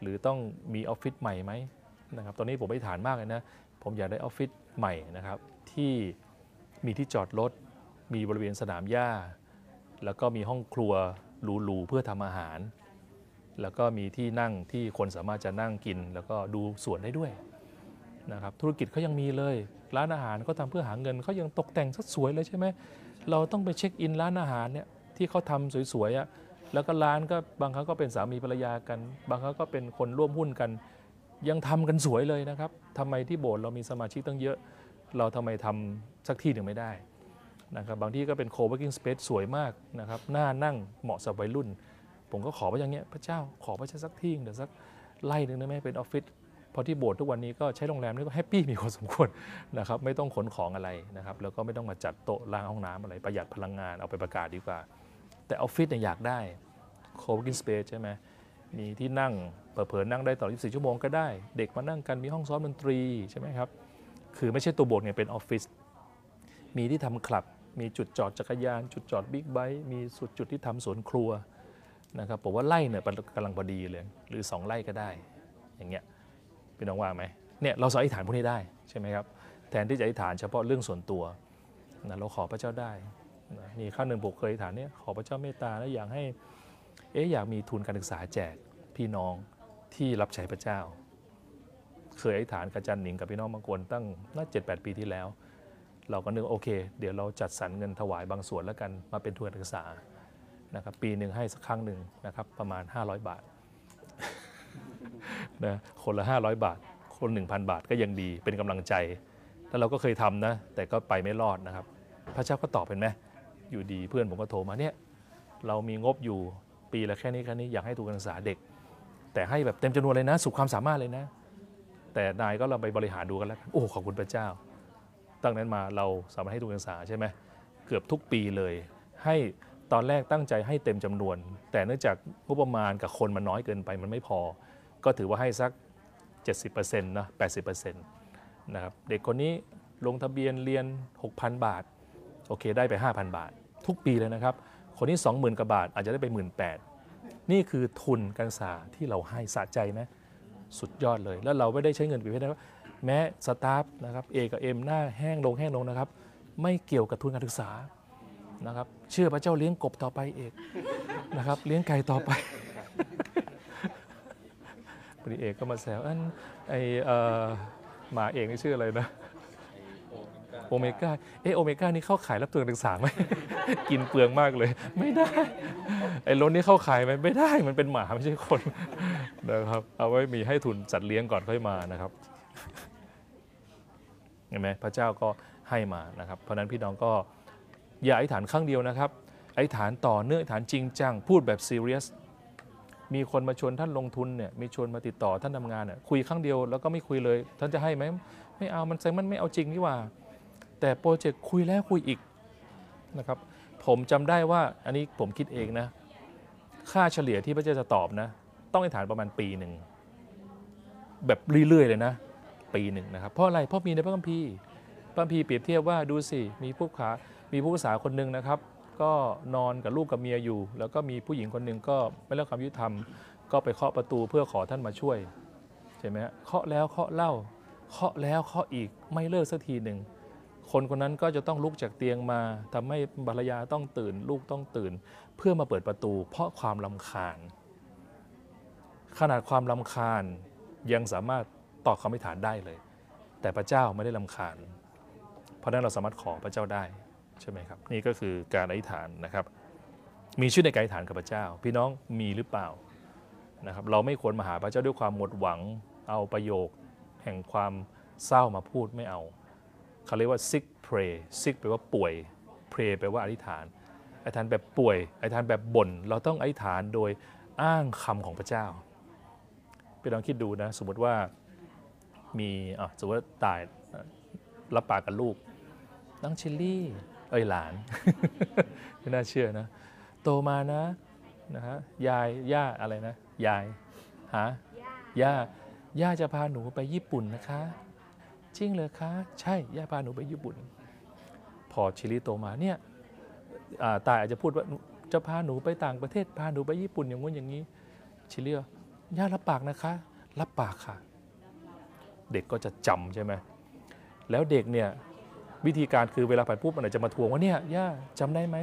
หรือต้องมีออฟฟิศใหม่ไหมนะครับตอนนี้ผมไม่ฐานมากเลยนะผมอยากได้ออฟฟิศใหม่นะครับที่มีที่จอดรถมีบริเวณสนามหญ้า แล้วก็มีห้องครัวหรูๆเพื่อทำอาหาร แล้วก็มีที่นั่งที่คนสามารถจะนั่งกิน แล้วก็ดูสวนได้ด้วยนะครับธุรกิจเขายังมีเลย ร้านอาหารก็ทำเพื่อหาเงินเขายังตกแต่งสัดสวยเลยใช่ไหมเราต้องไปเช็คอินร้านอาหารเนี่ยที่เขาทำสวยๆอะ แล้วก็ร้านก็บางครั้งก็เป็นสามีภรรยากัน บางครั้งก็เป็นคนร่วมหุ้นกัน ยังทำกันสวยเลยนะครับทำไมที่โบสถ์เรามีสมาชิกตั้งเยอะ เราทำไมทำสักที่หนึ่งไม่ได้นะครับบางที่ก็เป็น co-working space สวยมากนะครับน่านั่งเหมาะสำหรับวัยรุ่น ผมก็ขอไปอย่างเงี้ยพระเจ้าขอพระเจ้าสักที่หนึ่งเดี๋ยวสักไร่หนึ่งได้ไหมเป็นออฟฟิศเพราะที่โบสถ์ทุกวันนี้ก็ใช้โรงแรมนี่ก็ happy มีความสมควรนะครับไม่ต้องขนของอะไรนะครับแล้วก็ไม่ต้องมาจัดโต๊ะล้างห้องน้ำอะไรประหยัดพลังงานเอาไปประกาศดีกว่า แต่ออฟฟิศเนี่ยอยากได้ co-working space ใช่ไหมมีที่นั่งเผลอๆนั่งได้ตลอด24 ชั่วโมงก็ได้ เด็กมานั่งกันมีห้องซ้อมดนตรีใช่ไหมครับ คือไม่ใช่ตัวโบสถ์เนี่ยเป็นออฟฟิศมีที่ทำคลับ มีจุดจอดจักรยาน จุดจอดบิ๊กไบค์มีสุดจุดที่ทำสวนครัวนะครับผมว่าไล่เนี่ยกำลังพอดีเลยหรือ 2ไร่ก็ได้ อย่างเงี้ยพี่น้องว่าไหมเนี่ยเราสอธิษฐานพวกนี้ได้ใช่ไหมครับแทนที่จะอธิษฐานเฉพาะเรื่องส่วนตัวนะเราขอพระเจ้าได้ นะมีข้าหนึ่งผมเคยอธิษฐานเนี่ยขอพระเจ้าเมตตาและอยากให้เอ๊ะอยากมีทุนการศึกษาแจกพี่น้องที่รับใช้พระเจ้า เคยอธิษฐานกับจันหนิงกับพี่น้องบางคนตั้งน่าเจ็ดแปดปีที่แล้ว เราก็นึกโอเค เดี๋ยวเราจัดสรรเงินถวายบางส่วนแล้วกันมาเป็นทุนการศึกษานะครับปีหนึ่งให้สักครั้งหนึ่งนะครับประมาณ 500 บาทนะคนละ 500 บาท คน 1,000 บาทก็ยังดีเป็นกำลังใจ แล้วเราก็เคยทำนะ แต่ก็ไปไม่รอดนะครับ พระเจ้าก็ตอบเป็นไหม อยู่ดีเพื่อนผมก็โทรมาเนี่ยเรามีงบอยู่ปีละแค่นี้แค่นี้อยากให้ทุนการศึกษาเด็ก แต่ให้แบบเต็มจำนวนเลยนะ สุดความสามารถเลยนะ แต่นายก็เราไปบริหารดูกันแล้ว โอ้ขอบคุณพระเจ้า ตั้งนั้นมาเราสามารถให้ทุนการศึกษาใช่ไหมเกือบทุกปีเลย ให้ตอนแรกตั้งใจให้เต็มจำนวน แต่เนื่องจากงบประมาณกับคนมันน้อยเกินไปมันไม่พอ ก็ถือว่าให้สัก 70%นะ80%นะครับเด็กคนนี้ลงทะเบียนเรียน 6,000 บาท โอเคได้ไป 5,000 บาท ทุกปีเลยนะครับ คนนี้20,000กว่าบาทอาจจะได้ไป 18,000นี่คือทุนการศึกษาที่เราให้สะใจไหมสุดยอดเลย แล้วเราไม่ได้ใช้เงินไปเพื่อแม้สตาฟนะครับเอกับเอ็มหน้าแห้งลงแห้งลงนะครับ ไม่เกี่ยวกับทุนการศึกษานะครับ เชื่อพระเจ้าเลี้ยงกบต่อไปเอกนะครับ เลี้ยงไก่ต่อไปพอดีเอกก็มาแซวอันไออ่อหมาเอกนี่ชื่ออะไรนะ โอเมก้าเอะโอเมก้านี่เข้าขายรับตัวการศึกษาไหม กินเปลืองมากเลย ไม่ได้ ไอ้รถนี่เข้าขายไหมไม่ได้มันเป็นหมาไม่ใช่คนนะครับเอาไว้มีให้ทุนจัดเลี้ยงก่อนค่อยมานะครับเห็นไหมพระเจ้าก็ให้มานะครับ เพราะนั้นพี่น้องก็อย่าอธิษฐานครั้งเดียวนะครับอธิษฐานต่อเนื่องอธิษฐานจริงจังพูดแบบซีเรียสมีคนมาชวนท่านลงทุนเนี่ยมีชวนมาติดต่อท่านทำงานเนี่ยคุยครั้งเดียวแล้วก็ไม่คุยเลย ท่านจะให้ไหมไม่เอามันแสดงมันไม่เอาจริงนี่ว่า แต่โปรเจกต์คุยแล้วคุยอีกนะครับผมจำได้ว่าอันนี้ผมคิดเองนะ ค่าเฉลี่ยที่พระเจ้าจะตอบนะ ต้องอธิษฐานประมาณปีหนึ่ง แบบเรื่อยๆเลยนะ ปีหนึ่งนะครับ เพราะอะไรเพราะมีในพระคัมภีร์พระคัมภีร์เปรียบเทียบว่าดูสิมีผู้ขามีผู้ภาษาคนหนึ่งนะครับ ก็นอนกับลูกกับเมียอยู่ แล้วก็มีผู้หญิงคนหนึ่งก็ไม่เลิกความยุติธรรม ก็ไปเคาะประตูเพื่อขอท่านมาช่วยใช่ไหมฮะเคาะแล้วเคาะเล่าเคาะแล้วเคาะอีกไม่เลิกสักทีหนึ่ง คนคนนั้นก็จะต้องลุกจากเตียงมาทำให้ภรรยาต้องตื่น ลูกต้องตื่น เพื่อมาเปิดประตู เพราะความลำคาญ ขนาดความลำคาญยังสามารถตอบคำอธิษฐานได้เลย แต่พระเจ้าไม่ได้ลำคาญ เพราะฉะนั้นเราสามารถขอพระเจ้าได้ใช่ไหมครับ นี่ก็คือการอธิษฐานนะครับ มีชื่อในการอธิษฐานกับพระเจ้า พี่น้องมีหรือเปล่านะครับ เราไม่ควรมาหาพระเจ้าด้วยความหมดหวัง เอาประโยค แห่งความเศร้ามาพูดไม่เอา เขาเรียกว่า sick pray sick แปลว่าป่วย pray แปลว่าอธิษฐานอธิษฐานแบบป่วยอธิษฐานแบบบ่น เราต้องอธิษฐานโดยอ้างคำของพระเจ้าพี่ลองคิดดูนะสมมติว่ามีอะสมมติว่าตายรับปากกับลูก น้องชิลลี่ เอ้ยหลาน ไม่น่าเชื่อนะ โตมานะนะฮะยายย่าอะไรนะ ยายฮะย่าย่าย่าจะพาหนูไปญี่ปุ่นนะคะ จริงเลยคะ ใช่ย่าพาหนูไปญี่ปุ่น พอชิลิโตมาเนี่ยตายอาจจะพูดว่าจะพาหนูไปต่างประเทศพาหนูไปญี่ปุ่นอย่างงู้นอย่างนี้ ชิลิว่าย่ารับปากนะคะ รับปากค่ะ เด็กก็จะจำใช่ไหมแล้วเด็กเนี่ยวิธีการคือเวลาผ่านปุ๊บมันอาจจะมาทวงว่าเนี่ยย่าจำได้ไหม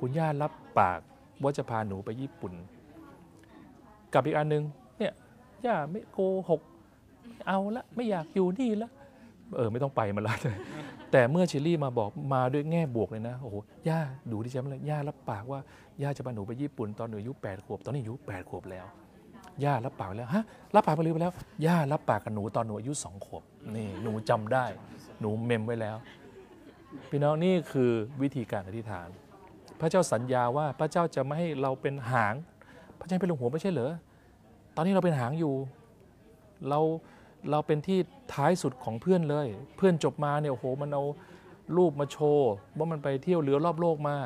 คุณย่ารับปากว่าจะพาหนูไปญี่ปุ่น กับอีกอันหนึ่งเนี่ยย่าไม่โกหกเอาละไม่อยากอยู่นี่ละ เออไม่ต้องไปมันละแต่เมื่อเชลลี่มาบอกมาด้วยแง่บวกเลยนะโอ้โหย่าดูที่จำเลยย่ารับปากว่าย่าจะพาหนูไปญี่ปุ่นตอนหนูอายุ8ขวบตอนนี้อายุ8ขวบแล้วย่ารับปากแล้วฮะรับปากไปเลยไปแล้วย่ารับปากกับหนูตอนหนูอายุสองขวบนี่หนูจำได้ หนูเมมไว้แล้ว พี่น้องนี่คือวิธีการอธิษฐาน พระเจ้าสัญญาว่าพระเจ้าจะไม่ให้เราเป็นหาง พระเจ้าเป็นลงหัวไม่ใช่เหรอตอนนี้เราเป็นหางอยู่ เรา เราเป็นที่ท้ายสุดของเพื่อนเลย เพื่อนจบมาเนี่ยโอ้โหมันเอารูปมาโชว์ว่ามันไปเที่ยวเรือรอบโลกมา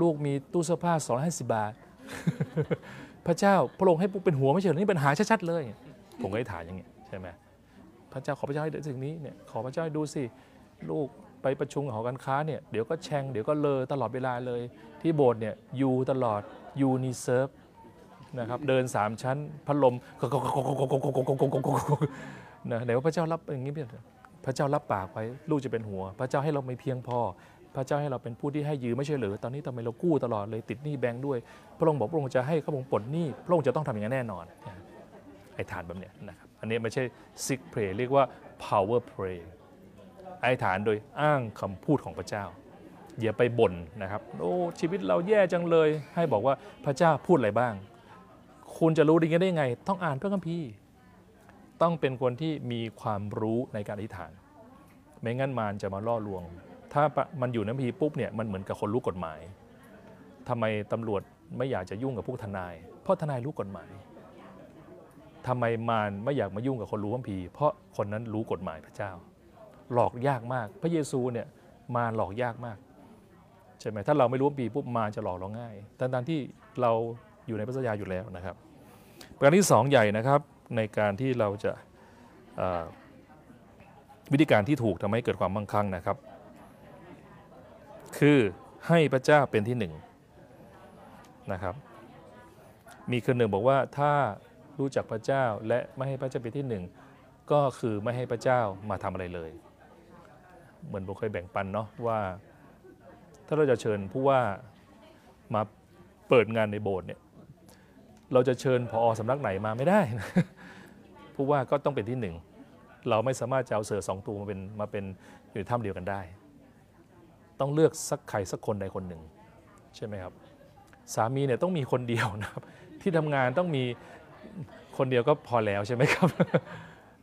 ลูกมีตู้เสื้อผ้าสองห้าสิบบาท พระเจ้าพระองค์ให้ปุ๊บเป็นหัวไม่ใช่เหรอนี่เป็นหาชัดๆเลย ผมก็ให้ถายอย่างเงี้ยใช่ไหมพระเจ้าขอพระเจ้าให้ถึงนี้เนี่ยขอพระเจ้าให้ดูสิลูกไปประชุมหอการค้าเนี่ยเดี๋ยวก็แชงเดี๋ยวก็เลอตลอดเวลาเลย ที่โบสถ์เนี่ยยูตลอดยูนีเซิร์ฟ นะครับเดินสามชั้นพัดลมนะไหนว่าพระเจ้ารับอย่างนี้เปล่พระเจ้ารับปากไว้ลูกจะเป็นหัว พระเจ้าให้เราไม่เพียงพอ พระเจ้าให้เราเป็นผู้ที่ให้ยืมไม่ใช่เหรือ ตอนนี้ทำไมเรากู้ตลอดเลยติดหนี้แบงค์ด้วย พระองค์บอกพระองค์จะให้ข้าพงปลดหนี้พระองค์จะต้องทำอย่างนั้นแน่นอนไอ้ฐานแบบเนี้ยนะครับอันนี้ไม่ใช่ sick pray เรียกว่า power pray ไอธิษฐานโดยอ้างคำพูดของพระเจ้าอย่าไปบ่นนะครับ โอ้ชีวิตเราแย่จังเลย ให้บอกว่าพระเจ้าพูดอะไรบ้าง คุณจะรู้ได้ยังไง ต้องอ่านพระคัมภีร์ต้องเป็นคนที่มีความรู้ในการอธิษฐาน ไม่งั้นมารจะมาล่อลวง ถ้ามันอยู่ในพระคัมภีร์ปุ๊บเนี่ยมันเหมือนกับคนรู้กฎหมายทำไมตำรวจไม่อยากจะยุ่งกับพวกทนาย เพราะทนายรู้กฎหมายทำไมมารไม่อยากมายุ่งกับคนรู้พระคัมภีร์เพราะคนนั้นรู้กฎหมายพระเจ้า หลอกยากมาก พระเยซูเนี่ยมารหลอกยากมากใช่ไหมถ้าเราไม่รู้ปีร์ปุ๊บมารจะหลอกเราง่ายทั้งทที่เรา อยู่ในพระสัญญาอยู่แล้วนะครับ ประการที่สองใหญ่นะครับในการที่เราจะวิธีการที่ถูกทำให้เกิดความมั่งคั่งนะครับ คือให้พระเจ้าเป็นที่หนึ่งนะครับมีคนหนึ่งบอกว่าถ้ารู้จักพระเจ้าและไม่ให้พระเจ้าเป็นที่หนึ่งก็คือไม่ให้พระเจ้ามาทำอะไรเลย เหมือนผมเคยแบ่งปันเนาะว่า ถ้าเราจะเชิญผู้ว่ามาเปิดงานในโบสถ์เนี่ย เราจะเชิญพอสำนักไหนมาไม่ได้นะผู้ว่าก็ต้องเป็นที่หนึ่ง เราไม่สามารถจะเอาเสือสองตัวมาเป็นมาเป็นอยู่ในถ้ำเดียวกันได้ ต้องเลือกสักใครสักคนใดคนหนึ่ง ใช่ไหมครับ สามีเนี่ยต้องมีคนเดียวนะครับ ที่ทำงานต้องมีคนเดียวก็พอแล้วใช่ไหมครับ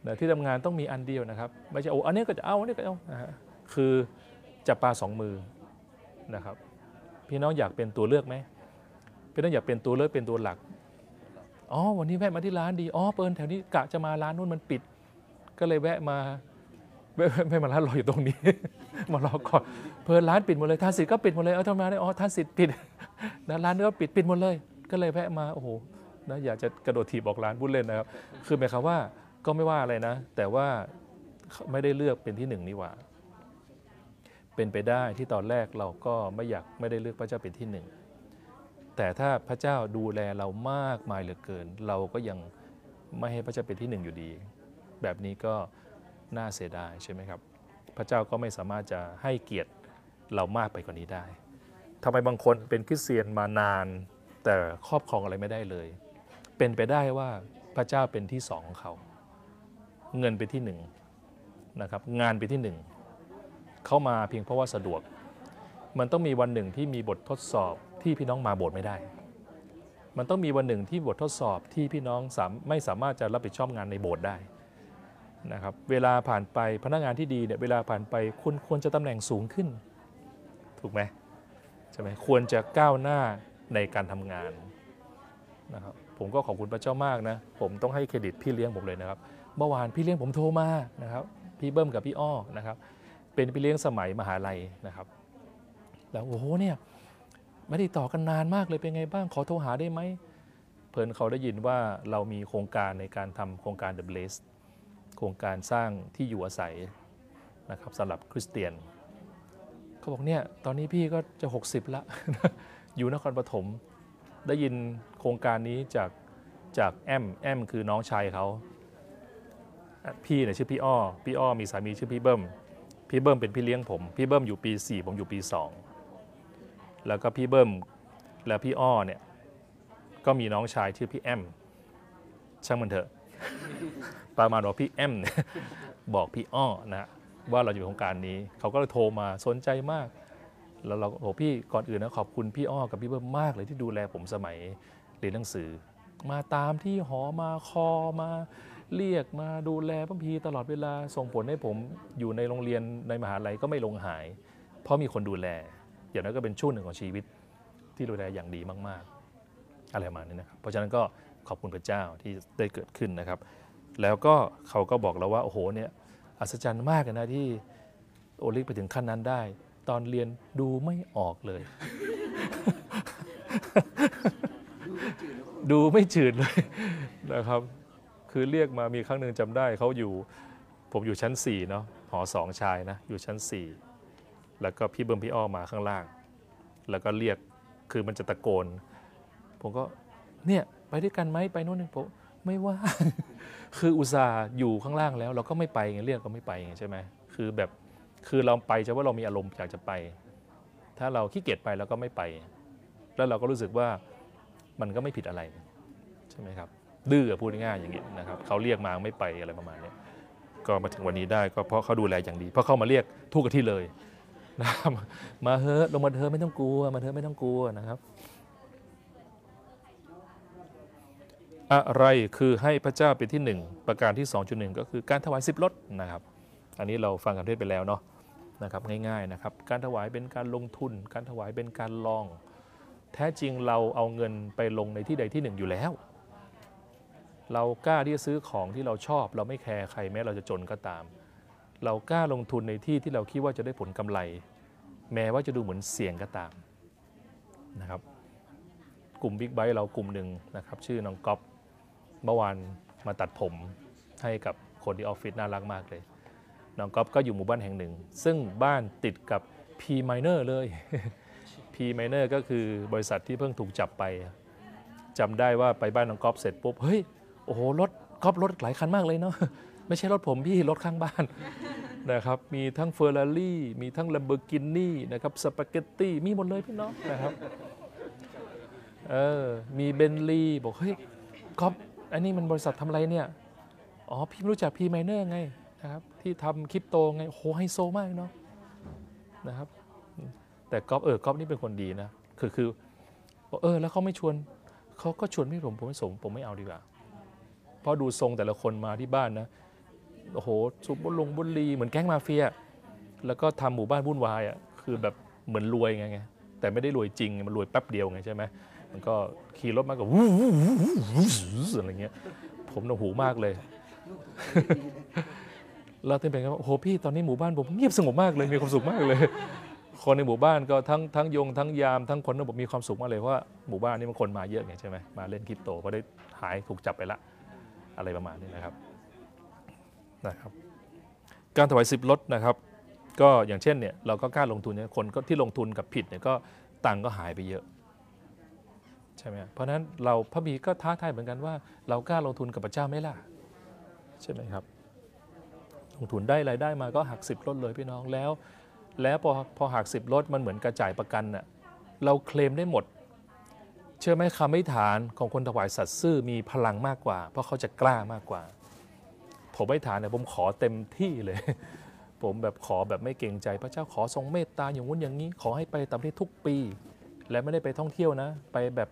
นะที่ทำงานต้องมีอันเดียวนะครับ ไม่ใช่โอ้อันนี้ก็จะเอาอันนี้ก็เอานะฮะคือจับปลาสองมือนะครับ พี่น้องอยากเป็นตัวเลือกไหมพี่น้องอยากเป็นตัวเลือกเป็นตัวหลัก อ๋อวันนี้แวะมาที่ร้านดีอ๋อเปิดแถวนี้กะจะมาร้านนู้นมันปิด ก็เลยแวะมาแวะแวะมาร้านรออยู่ตรงนี้ มารอก่อนเพิ่นร้านปิดหมดเลยทานสิทธิ์ก็ปิดหมดเลยเอาทำไมได้อ๋อทานสิทธิ์ปิดนะร้านนี้ก็ปิดปิดหมดเลย ก็เลยแวะมาโอ้โหนะอยากจะกระโดดถีบออกร้านพูดเล่นนะครับ คือหมายความว่าก็ไม่ว่าอะไรนะ แต่ว่าไม่ได้เลือกเป็นที่หนึ่งนี่หว่า เป็นไปได้ที่ตอนแรกเราก็ไม่อยากไม่ได้เลือกพระเจ้าเป็นที่หนึ่ง แต่ถ้าพระเจ้าดูแลเรามากมายเหลือเกิน เราก็ยังไม่ให้พระเจ้าเป็นที่หนึ่งอยู่ดี แบบนี้ก็น่าเสียดายใช่ไหมครับ พระเจ้าก็ไม่สามารถจะให้เกียรติเรามากไปกว่านี้ได้ทำไมบางคนเป็นคริสเตียนมานาน แต่ครอบครองอะไรไม่ได้เลย เป็นไปได้ว่าพระเจ้าเป็นที่สองของเขา เงินเป็นที่หนึ่งนะครับงานเป็นที่หนึ่งเข้ามาเพียงเพราะว่าสะดวก มันต้องมีวันหนึ่งที่มีบททดสอบ ที่พี่น้องมาโบสถ์ไม่ได้ มันต้องมีวันหนึ่งที่บททดสอบที่พี่น้องมไม่สามารถจะรับผิดชอบงานในโบสถ์ได้นะครับเวลาผ่านไปพนักงานที่ดีเนี่ยเวลาผ่านไปคุณควรจะตำแหน่งสูงขึ้น ถูกไหมใช่ไหมควรจะก้าวหน้าในการทำงานนะครับผมก็ขอบคุณพระเจ้ามากนะ ผมต้องให้เครดิตพี่เลี้ยงผมเลยนะครับ เมื่อวานพี่เลี้ยงผมโทรมานะครับ พี่เบิ้มกับพี่อ้อนะครับ เป็นพี่เลี้ยงสมัยมหาลัยนะครับ แล้วโอ้โหเนี่ย ไม่ได้ต่อกันนานมากเลยเป็นไงบ้างขอโทรหาได้ไหมเพิ่นเขาได้ยินว่าเรามีโครงการในการทำโครงการ The Blaze โครงการสร้างที่อยู่อาศัยนะครับสำหรับคริสเตียน เขาบอกเนี่ยตอนนี้พี่ก็จะ 60 ละ อยู่นครปฐมได้ยินโครงการนี้จากจากแอมแอมคือน้องชายเขาพี่เนี่ยชื่อพี่อ้อ พี่อ้อมีสามีชื่อพี่เบิ้ม พี่เบิ้มเป็นพี่เลี้ยงผม พี่เบิ้มอยู่ปี 4 ผมอยู่ปี 2 แล้วก็พี่เบิ้มและพี่อ้อเนี่ยก็มีน้องชายชื่อพี่แอมช่างมันเถอะประมาณว่าพี่แอมเนี่ยบอกพี่อ้อนะว่าเราอยู่โครงการนี้ เขาก็เลยโทรมาสนใจมาก แล้วเราโอ้พี่ก่อนอื่นนะขอบคุณพี่อ้อกับพี่เบิ้มมากเลยที่ดูแลผมสมัยเรียนหนังสือ มาตามที่หอมาคอมาเรียกมาดูแลพัมพีตลอดเวลาส่งผลให้ผมอยู่ในโรงเรียนในมหาลัยก็ไม่ลงหาย เพราะมีคนดูแล อย่างนั้นก็เป็นช่วงหนึ่งของชีวิตที่ดูแลอย่างดีมาก ๆ อะไรประมาณนี้นะครับ เพราะฉะนั้นก็ขอบคุณพระเจ้าที่ได้เกิดขึ้นนะครับ แล้วก็เขาก็บอกเราว่าโอ้โหเนี่ยอัศจรรย์มากเลยนะที่โอลิฟไปถึงขั้นนั้นได้ ตอนเรียนดูไม่ออกเลย ดูไม่จืดเลยนะครับ คือเรียกมามีครั้งหนึ่งจำได้เขาอยู่ ผมอยู่ชั้น4เนาะหอสองชายนะ อยู่ชั้น4 แล้วก็พี่เบิ้มพี่อ้อมาข้างล่าง แล้วก็เรียกคือมันจะตะโกน ผมก็เนี่ยไปด้วยกันไหมไปโน่นนี่ผมไม่ว่า คืออุตส่าห์อยู่ข้างล่างแล้ว เราก็ไม่ไปไงเรียกก็ไม่ไปไงใช่ไหมคือแบบคือเราไปจะว่าเรามีอารมณ์อยากจะไป ถ้าเราขี้เกียจไปเราก็ไม่ไป แล้วเราก็รู้สึกว่ามันก็ไม่ผิดอะไรใช่ไหมครับดื้อพูดง่ายอย่างเงี้ยนะครับเขาเรียกมาไม่ไปอะไรประมาณนี้ก็มาถึงวันนี้ได้ก็เพราะเขาดูแลอย่างดี เพราะเขามาเรียกทุกที่เลย นะครับมาเฮอะลงมาเธอะไม่ต้องกลัว มาเธอะไม่ต้องกลัวนะครับ อะไรคือให้พระเจ้าเป็นที่หนึ่งประการที่ 2.1 ก็คือการถวายสิบลดนะครับ อันนี้เราฟังคำเทศไปแล้วเนาะนะครับง่ายๆนะครับ การถวายเป็นการลงทุน การถวายเป็นการลอง แท้จริงเราเอาเงินไปลงในที่ใดที่หนึ่งอยู่แล้ว เรากล้าที่จะซื้อของที่เราชอบ เราไม่แคร์ใครแม้เราจะจนก็ตาม เรากล้าลงทุนในที่ที่เราคิดว่าจะได้ผลกำไร แม้ว่าจะดูเหมือนเสี่ยงก็ตามนะครับกลุ่มบิ๊กไบค์เรากลุ่มหนึ่งนะครับชื่อน้องก๊อฟเมื่อวานมาตัดผมให้กับคนที่ออฟฟิศน่ารักมากเลยน้องก๊อฟก็อยู่หมู่บ้านแห่งหนึ่ง ซึ่งบ้านติดกับ P Miner เลย P Miner ก็คือบริษัทที่เพิ่งถูกจับไปจำได้ว่าไปบ้านน้องก๊อฟเสร็จปุ๊บเฮ้ยโอ้โหรถก๊อฟรถหลายคันมากเลยเนาะ ไม่ใช่รถผมพี่รถข้างบ้านนะครับมีทั้งเฟอร์รารี่มีทั้ง Lamborghini นะครับสปาเกตตี้มีหมดเลยพี่น้องนะครับเออมีเบนลีบอกเฮ้ยก๊อฟอันนี้มันบริษัททำอะไรเนี่ย อ๋อ พี่รู้จักพีไมเนอร์ไงนะครับที่ทำคริปโตไงโหไฮโซมากเนาะนะครับ แต่ก๊อฟเออก๊อฟนี่เป็นคนดีนะ คือคือบอกเออ แล้วเขาไม่ชวนเขาก็ชวนไม่ผมผมไม่สมผมไม่เอาดีกว่าเพราะดูทรงแต่ละคนมาที่บ้านนะ โอ้โหสูบบุหรงบุหรีเหมือนแก๊งมาเฟีย แล้วก็ทำหมู่บ้านวุ่นวายอะคือแบบเหมือนรวยไงไงแต่ไม่ได้รวยจริงมันรวยแป๊บเดียวไงใช่ไหมมันก็ขี่รถมากับวู้วู้วู้วู้อะไรเงี้ย ผมนวกหูมากเลยเราเต็มเป็นกันว่าโอ้โหพี่ตอนนี้หมู่บ้านผมเงียบสงบมากเลยมีความสุขมากเลย คนในหมู่บ้านก็ทั้งทั้งยงทั้งยามทั้งคนทั้งบอกมีความสุขมากเลยเพราะว่าหมู่บ้านนี้มันคนมาเยอะไงใช่ไหมมาเล่นคริปโตก็ได้หายถูกจับไปละ อะไรประมาณนี้นะครับ นะครับการถวายสิบลดนะครับ ก็อย่างเช่นเนี่ยเราก็กล้าลงทุนเนี่ยคนก็ที่ลงทุนกับผิดเนี่ยก็ตังก็หายไปเยอะใช่ไหมเพราะฉะนั้นเราพระบีก็ท้าทายเหมือนกันว่า เรากล้าลงทุนกับพระเจ้าไหมล่ะใช่ไหมครับ ลงทุนได้รายได้มาก็หักสิบลดเลยพี่น้องแล้ว แล้วพอพอหักสิบลดมันเหมือนกระจ่ายประกันน่ะเราเคลมได้หมด เชื่อไหมคำไม่ฐานของคนถวายสัตย์ซื่อมีพลังมากกว่า เพราะเขาจะกล้ามากกว่า ผมไม่ฐานเนี่ยผมขอเต็มที่เลย ผมแบบขอแบบไม่เกรงใจ พระเจ้าขอทรงเมตตาอย่างงู้นอย่างนี้ ขอให้ไปต่ามที่ทุกปี และไม่ได้ไปท่องเที่ยวนะ ไปแบบ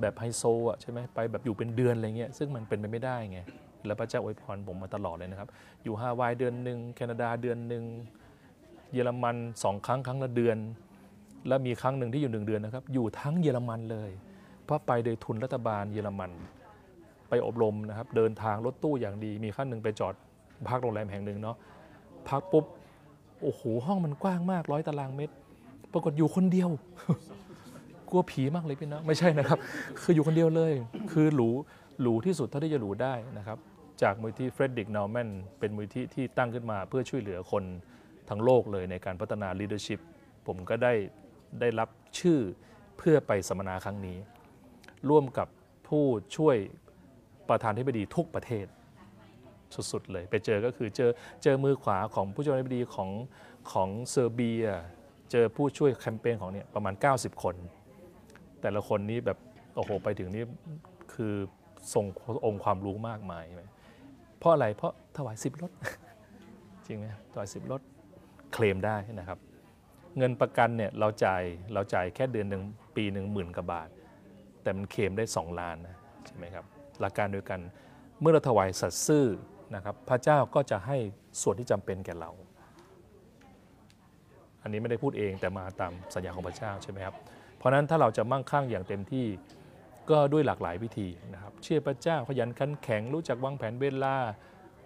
แบบไฮโซอะใช่ไหมไปแบบอยู่เป็นเดือนอะไรเงี้ยซึ่งมันเป็นไปไม่ได้ไงแล้วพระเจ้าอวยพรผมมาตลอดเลยนะครับ อยู่ฮาวายเดือนหนึ่งแคนาดาเดือนหนึ่งเยอรมันสองครั้งครั้งละเดือน แล้วมีครั้งหนึ่งที่อยู่หนึ่งเดือนนะครับ อยู่ทั้งเยอรมันเลย เพราะไปโดยทุนรัฐบาลเยอรมัน ไปอบรมนะครับเดินทางรถตู้อย่างดี มีขั้นหนึ่งไปจอดพักโรงแรมแห่งหนึ่งเนาะพักปุ๊บโอ้โหห้องมันกว้างมากร้อยตารางเมตร ปรากฏอยู่คนเดียว กลัวผีมากเลยพี่นะไม่ใช่นะครับ คืออยู่คนเดียวเลย คือหรูหรูที่สุดเท่าที่จะหรูได้นะครับ จากมูลนิธิ Friedrich Naumann เป็นมูลนิธิที่ตั้งขึ้นมาเพื่อช่วยเหลือคนทั้งโลกเลยในการพัฒนา leadership ผมก็ได้ได้รับชื่อเพื่อไปสัมมนาครั้งนี้ ร่วมกับผู้ช่วย ประธานธิบดีทุกประเทศสุดๆเลยไปเจอก็คือเจอเจอมือขวาของผู้ช่วยธิบดีของของเซอร์เบีย เจอผู้ช่วยแคมเปญของเนี่ยประมาณ 90 คน แต่ละคนนี้แบบโอ้โหไปถึงนี่คือทรงองค์ความรู้มากมายใช่ไหมเพราะอะไรเพราะถวายสิบรถ จริงไหมถวายสิบรถเคลมได้นะครับ เงินประกันเนี่ยเราจ่ายเราจ่ายแค่เดือนหนึ่งปีหนึ่งหมื่นกว่าบาท แต่มันเคลมได้ 2 ล้านนะใช่ไหมครับ หลักการเดียวกัน เมื่อเราถวายสัตย์ซื่อนะครับพระเจ้าก็จะให้ส่วนที่จำเป็นแก่เรา อันนี้ไม่ได้พูดเองแต่มาตามสัญญาของพระเจ้าใช่ไหมครับเพราะฉะนั้นถ้าเราจะมั่งคั่งอย่างเต็มที่ก็ด้วยหลากหลายวิธีนะครับ เชื่อพระเจ้าขยันขันแข็งรู้จักวางแผนเวลา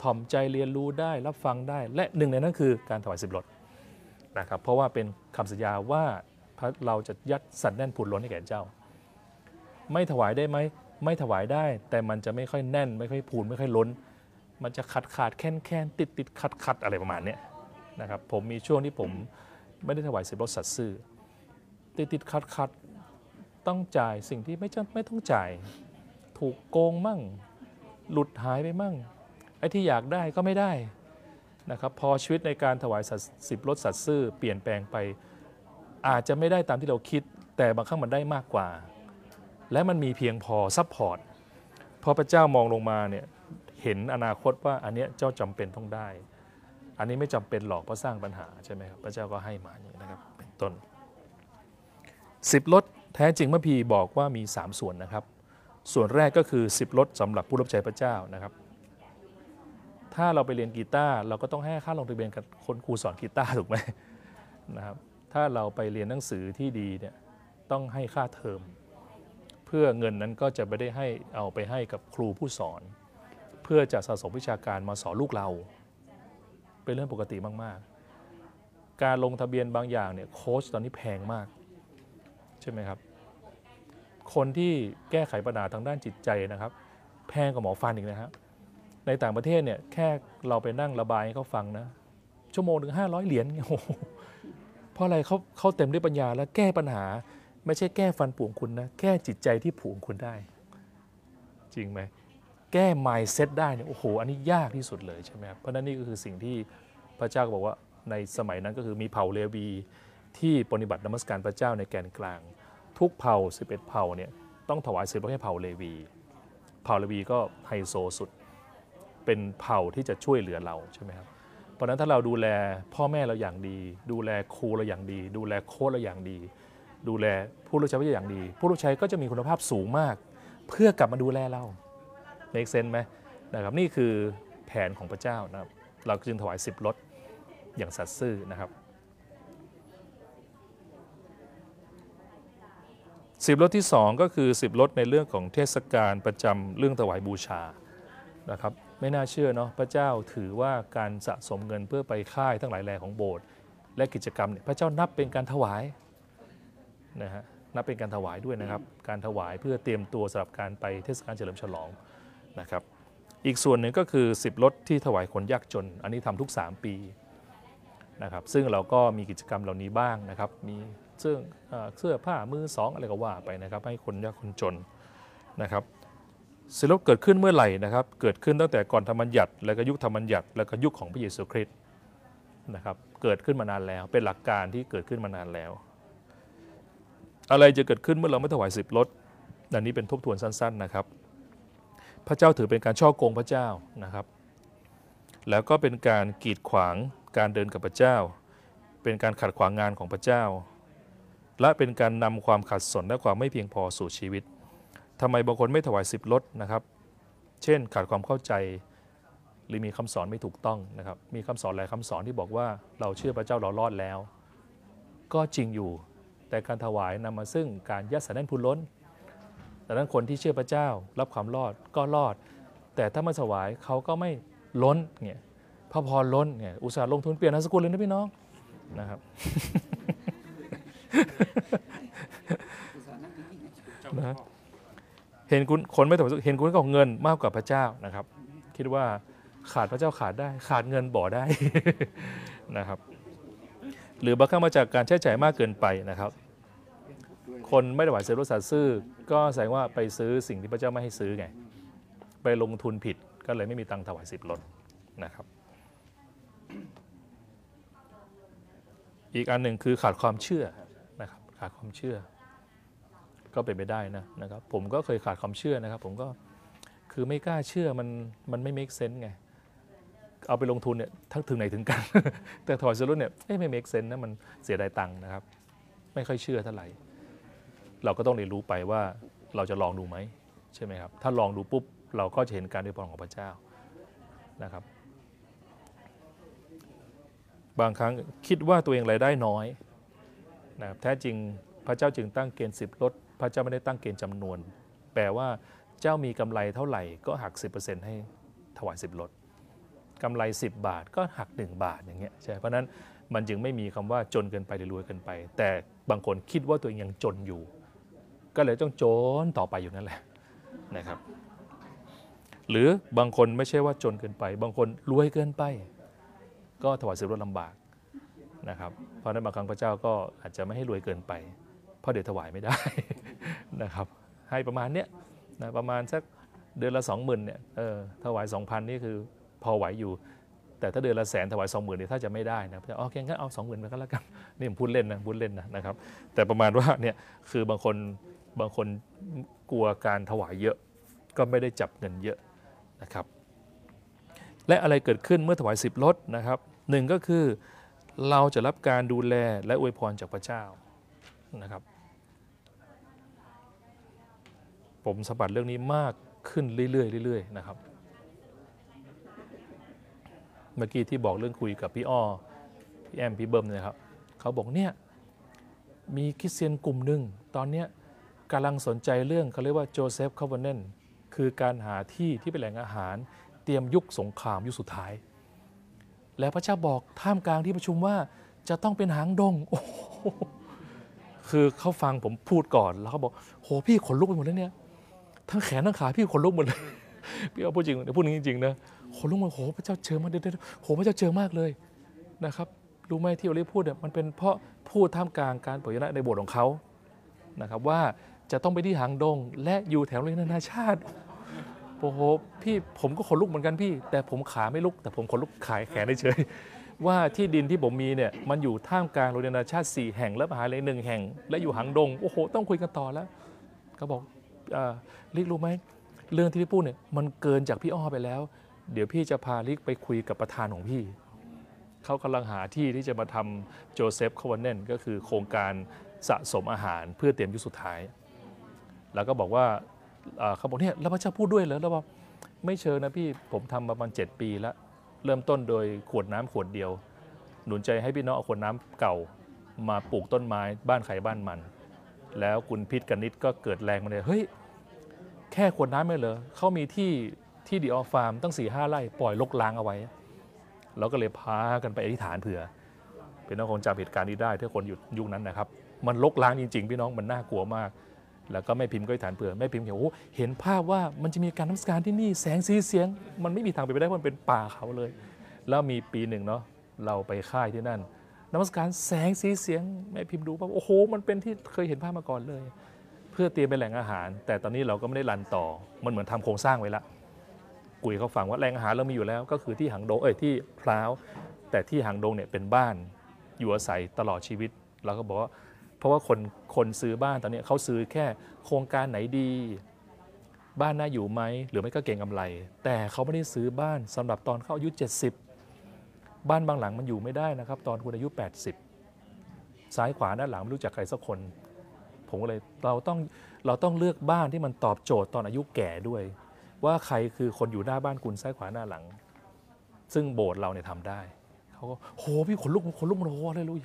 ถ่อมใจเรียนรู้ได้รับฟังได้ และหนึ่งในนั้นคือการถวายสิบรถนะครับเพราะว่าเป็นคำสัญญาว่าเราจะยัดสัตว์แน่นพูนล้นให้แก่เจ้า ไม่ถวายได้ไหม ไม่ถวายได้ แต่มันจะไม่ค่อยแน่น ไม่ค่อยพูนไม่ค่อยล้น มันจะขาดขาดแค้นแค้นติดติดขัดขัดอะไรประมาณนี้นะครับผมมีช่วงที่ผมไม่ได้ถวายสิบรถสัตว์ซื่อติดติดขัดขัดต้องจ่ายสิ่งที่ไม่จำไม่ต้องจ่าย ถูกโกงมั่ง หลุดหายไปมั่งไอ้ที่อยากได้ก็ไม่ได้นะครับพอชีวิตในการถวายสัตย์สิบลดสัตย์ซื่อเปลี่ยนแปลงไปอาจจะไม่ได้ตามที่เราคิด แต่บางครั้งมันได้มากกว่า และมันมีเพียงพอ support พอพระเจ้ามองลงมาเนี่ยเห็นอนาคตว่าอันเนี้ยเจ้าจำเป็นต้องได้ อันนี้ไม่จำเป็นหรอกเพราะสร้างปัญหาใช่ไหมครับพระเจ้าก็ให้มาอย่างนี้นะครับเป็นต้น10รถแท้จริงพระพีบอกว่ามี 3 ส่วนนะครับ ส่วนแรกก็คือ10รถสำหรับผู้รับใช้พระเจ้านะครับ ถ้าเราไปเรียนกีตาร์เราก็ต้องให้ค่าลงทะเบียนกับคนครูสอนกีตาร์ถูกไหมนะครับถ้าเราไปเรียนหนังสือที่ดีเนี่ยต้องให้ค่าเทอม พื่อเงินนั้นก็จะไม่ได้ให้เอาไปให้กับครูผู้สอน เพื่อจะสะสมวิชาการมาสอนลูกเรา เป็นเรื่องปกติมากๆ การลงทะเบียนบางอย่างเนี่ยโค้ชตอนนี้แพงมากใช่ไหมครับ คนที่แก้ไขปัญหาทางด้านจิตใจนะครับ แพงกว่าหมอฟันอีกนะครับในต่างประเทศเนี่ยแค่เราไปนั่งระบายให้เขาฟังนะชั่วโมงถึงห้าร้อยเหรียญโอ้โหเพราะอะไรเขาเขาเต็มด้วยปัญญาและแก้ปัญหา ไม่ใช่แก้ฟันผุของคุณนะแก้จิตใจที่ผุของคุณได้ จริงไหมแก้ mindset ได้เนี่ยโอ้โห อันนี้ยากที่สุดเลยใช่ไหมครับเพราะนั้นนี่ก็คือสิ่งที่พระเจ้าก็บอกว่าในสมัยนั้นก็คือมีเผ่าเลวีที่ปฏิบัตินมัสการพระเจ้าในแกนกลาง ทุกเผ่า 11 เผ่าเนี่ยต้องถวายสิบให้เผ่าเลวี เผ่าเลวีก็ไฮโซสุด เป็นเผ่าที่จะช่วยเหลือเราใช่ไหมครับเพราะนั้นถ้าเราดูแลพ่อแม่เราอย่างดี ดูแลครูเราอย่างดี ดูแลโค้ชเราอย่างดี ดูแลผู้รับใช้พระเจ้าอย่างดี ผู้รับใช้ก็จะมีคุณภาพสูงมาก เพื่อกลับมาดูแลเรา make sense ไหมนะครับนี่คือแผนของพระเจ้านะครับเราจึงถวาย10รถอย่างสัตย์ซื่อนะครับสิบรถที่ 2 ก็คือ 10รถในเรื่องของเทศกาลประจำเรื่องถวายบูชานะครับไม่น่าเชื่อเนาะพระเจ้าถือว่าการสะสมเงินเพื่อไปค่ายทั้งหลายแหล่ของโบสถ์และกิจกรรมเนี่ยพระเจ้านับเป็นการถวาย นะฮะนับเป็นการถวายด้วยนะครับ การถวายเพื่อเตรียมตัวสำหรับการไปเทศกาลเฉลิมฉลองนะครับ อีกส่วนหนึ่งก็คือ 10รถที่ถวายคนยากจน อันนี้ทำทุก 3 ปีนะครับ ซึ่งเราก็มีกิจกรรมเหล่านี้บ้างนะครับ มีเสื้อเสื้อผ้ามือสองอะไรก็ว่าไปนะครับ ให้คนยากคนจนนะครับสิลปเกิดขึ้นเมื่อไหร่นะครับ เกิดขึ้นตั้งแต่ก่อนธรรมัญญัติ แล้วก็ยุคธรรมัญญัติ แล้วก็ยุคของพระเยซูคริสต์นะครับ เกิดขึ้นมานานแล้ว เป็นหลักการที่เกิดขึ้นมานานแล้ว อะไรจะเกิดขึ้นเมื่อเราไม่ถวายสิบรถอันนี้เป็นทบทวนสั้นๆนะครับ พระเจ้าถือเป็นการช่อโกงพระเจ้านะครับ แล้วก็เป็นการกีดขวางการเดินกับพระเจ้า เป็นการขัดขวางงานของพระเจ้า และเป็นการนำความขัดสนและความไม่เพียงพอสู่ชีวิตทำไมบางคนไม่ถวายสิบลดนะครับ เช่นขาดความเข้าใจหรือมีคำสอนไม่ถูกต้องนะครับ มีคำสอนหลายคำสอนที่บอกว่าเราเชื่อพระเจ้าเรารอดแล้ว ก็จริงอยู่ แต่การถวายนำมาซึ่งการยัดสนแน่นพูนล้นดังนั้นคนที่เชื่อพระเจ้ารับความรอดก็รอด แต่ถ้าไม่ถวายเขาก็ไม่ล้นเนี่ยพระพรล้นเนี่ยอุตสาห์ลงทุนเปลี่ยนนามสกุลเลยนะพี่น้องนะครับอุตส่าห์นั่งนิ่งๆเจ้านะเห็นคุณคนไม่ถวายเห็นคุณก็เงินมากกว่าพระเจ้านะครับ คิดว่าขาดพระเจ้าขาดได้ ขาดเงินบ่อได้นะครับ หรือบางครั้งมาจากการใช้จ่ายมากเกินไปนะครับ คนไม่ถวายเสรสัตย์ซื่อ ก็แสดงว่าไปซื้อสิ่งที่พระเจ้าไม่ให้ซื้อไง ไปลงทุนผิดก็เลยไม่มีตังค์ถวายสิบลดนะครับ อีกอันหนึ่งคือขาดความเชื่อนะครับ ขาดความเชื่อ ก็เป็นไปได้นะนะครับ ผมก็เคยขาดความเชื่อนะครับ ผมก็คือไม่กล้าเชื่อมันมันไม่ make sense ไง เอาไปลงทุนเนี่ยทั้งถึงไหนถึงกัน แต่ถอยซื้อรถเนี่ยไม่ make sense นะมันเสียดายตังค์นะครับ ไม่ค่อยเชื่อเท่าไหร่เราก็ต้องเรียนรู้ไปว่าเราจะลองดูไหมใช่ไหมครับ ถ้าลองดูปุ๊บเราก็จะเห็นการด้วยพรของพระเจ้านะครับ บางครั้งคิดว่าตัวเองรายได้น้อยนะครับแท้จริงพระเจ้าจึงตั้งเกณฑ์10ลดพระเจ้าไม่ได้ตั้งเกณฑ์จำนวน แปลว่าเจ้ามีกำไรเท่าไหร่ก็หัก 10%ให้ถวาย10ลด กำไร 10 บาทก็หัก 1 บาทอย่างเงี้ยใช่เพราะนั้นมันจึงไม่มีคำว่าจนเกินไปหรือรวยเกินไป แต่บางคนคิดว่าตัวเองยังจนอยู่ ก็เลยต้องจนต่อไปอยู่นั่นแหละนะครับ หรือบางคนไม่ใช่ว่าจนเกินไป บางคนรวยเกินไป ก็ถวายสิบลดลำบากนะครับ เพราะฉะนั้นบางครั้งพระเจ้าก็อาจจะไม่ให้รวยเกินไป เพราะเดี๋ยวถวายไม่ได้นะครับ ให้ประมาณเนี้ยนะประมาณสักเดือนละสองหมื่นเนี่ยเออถวายสองพันนี่คือ พอไหวอยู่ แต่ถ้าเดือนละแสนถวายสองหมื่นเนี่ยถ้าจะไม่ได้นะพระเจ้าโอเคงั้นเอาสองหมื่นไปก็แล้วกันนี่ผมพูดเล่นนะพูดเล่นนะนะครับ แต่ประมาณว่าเนี่ยคือบางคนบางคนกลัวการถวายเยอะ ก็ไม่ได้จับเงินเยอะนะครับ และอะไรเกิดขึ้นเมื่อถวายสิบลดนะครับหนึ่งก็คือเราจะรับการดูแลและอวยพรจากพระเจ้านะครับ ผมสัมผัสเรื่องนี้มากขึ้นเรื่อยๆเรื่อยๆนะครับ เมื่อกี้ที่บอกเรื่องคุยกับพี่อ้อพี่แอมพี่เบิ้มเนยครับเขาบอกเนี่ยมีคริสเตียนกลุ่มหนึ่งตอนเนี้ยกำลังสนใจเรื่องเขาเรียกว่าโจเซฟคาร์ a เนนคือการหาที่ที่เป็นแหล่งอาหารเตรียมยุคสงครามยุคสุดท้าย แล้วพระเจ้าบอกท่ามกลางที่ประชุมว่าจะต้องเป็นหางดงโอ้คือเขาฟังผมพูดก่อนแล้วเขาบอกโหพี่ขนลุกไปหมดเลยเนี่ยทั้งแขนทั้งขาพี่ขนลุกหมดเลย พี่เอาพูดจริงเดี๋ยวพูดจริงๆนะขนลุกหมดโหพระเจ้าเจอมากเด็ดๆโหพระเจ้าเจอมากเลยนะครับรู้ไหมที่เราเรียกพูดเนี่ยมันเป็นเพราะพูดท่ามกลางการเผยนะในโบสถ์ของเขานะครับว่าจะต้องไปที่หางดง และอยู่แถวเรียนนานาชาติโอ้โหพี่ผมก็ขนลุกเหมือนกันพี่ แต่ผมขาไม่ลุก แต่ผมขนลุกขายแขนเฉยว่าที่ดินที่ผมมีเนี่ยมันอยู่ท่ามกลางโรงเรียนนานาชาติ 4 แห่งและมหาลัยหนึ่งแห่ง และอยู่หางดง โอ้โห ต้องคุยกันต่อแล้วเขาบอกอ่าลิกรู้ไหม เรื่องที่พี่พูดเนี่ยมันเกินจากพี่อ้อไปแล้ว เดี๋ยวพี่จะพาลิกไปคุยกับประธานของพี่ เขากำลังหาที่ที่จะมาทำโจเซฟคาวานเนนก็คือโครงการสะสมอาหารเพื่อเตรียมยุคสุดท้าย แล้วก็บอกว่าเขาบอกเนี่ยแล้วพระเจ้าพูดด้วยเหรอแล้วบอกไม่เชิญนะพี่ผมทำมาประมาณ 7 ปีแล้ว เริ่มต้นโดยขวดน้ำขวดเดียว หนุนใจให้พี่น้องเอาขวดน้ำเก่ามาปลูกต้นไม้บ้านใครบ้านมัน แล้วคุณพิษกนิดก็เกิดแรงมาเลยเฮ้ย แค่ขวดน้ำไม่เหรอเขามีที่ที่ดีออฟฟาร์มตั้ง4ี่ห้าไร่ปล่อยลกล้างเอาไว้ เราก็เลยพากันไปอธิษฐานเผื่อพี่น้องคงจำเหตุการณ์นี้ได้ถ้าคนอยู่ยุคนั้นนะครับ มันลกล้างจริง ๆ พี่น้องมันน่ากลัวมาก แล้วก็แม่พิมพ์ก็อธิษฐานเผื่อแม่พิมพ์เห็นโอ้เห็นภาพว่ามันจะมีการนมัสการที่นี่แสงสีเสียง มันไม่มีทางไปนไปได้เพราะมันเป็นป่าเขาเลย แล้วมีปีหนึ่งเนาะเราไปค่ายที่นั่นนมัสการแสงสีเสียงแม่พิมพ์ดูว่าโอ้โห มันเป็นที่เคยเห็นภาพมาก่อนเลย เพื่อเตรียมเป็นแหล่งอาหาร แต่ตอนนี้เราก็ไม่ได้รันต่อ มันเหมือนทำโครงสร้างไว้ละกุยเขาฟังว่าแหล่งอาหารเรามีอยู่แล้ว ก็คือที่หางดงเอ้ยที่พร้าวแต่ที่หางดงเนี่ยเป็นบ้านอยู่อาศัยตลอดชีวิตเราก็บอกว่าเพราะว่าคนคนซื้อบ้านตอนนี้เขาซื้อแค่โครงการไหนดี บ้านน่าอยู่ไหมหรือไม่ก็เก่งกำไร แต่เขาไม่ได้ซื้อบ้านสำหรับตอนเขาอายุ 70 บ้านบางหลังมันอยู่ไม่ได้นะครับ ตอนคุณอายุ 80 ซ้ายขวาด้านหลังไม่รู้จักใครสักคน ผมก็เลยเราต้องเราต้องเลือกบ้านที่มันตอบโจทย์ตอนอายุแก่ด้วย ว่าใครคือคนอยู่หน้าบ้านคุณซ้ายขวาหน้าหลัง ซึ่งโบสถ์เราเนี่ยทำได้เขาก็โหพี่ขนลุกขนลุกมันโหเลยรู้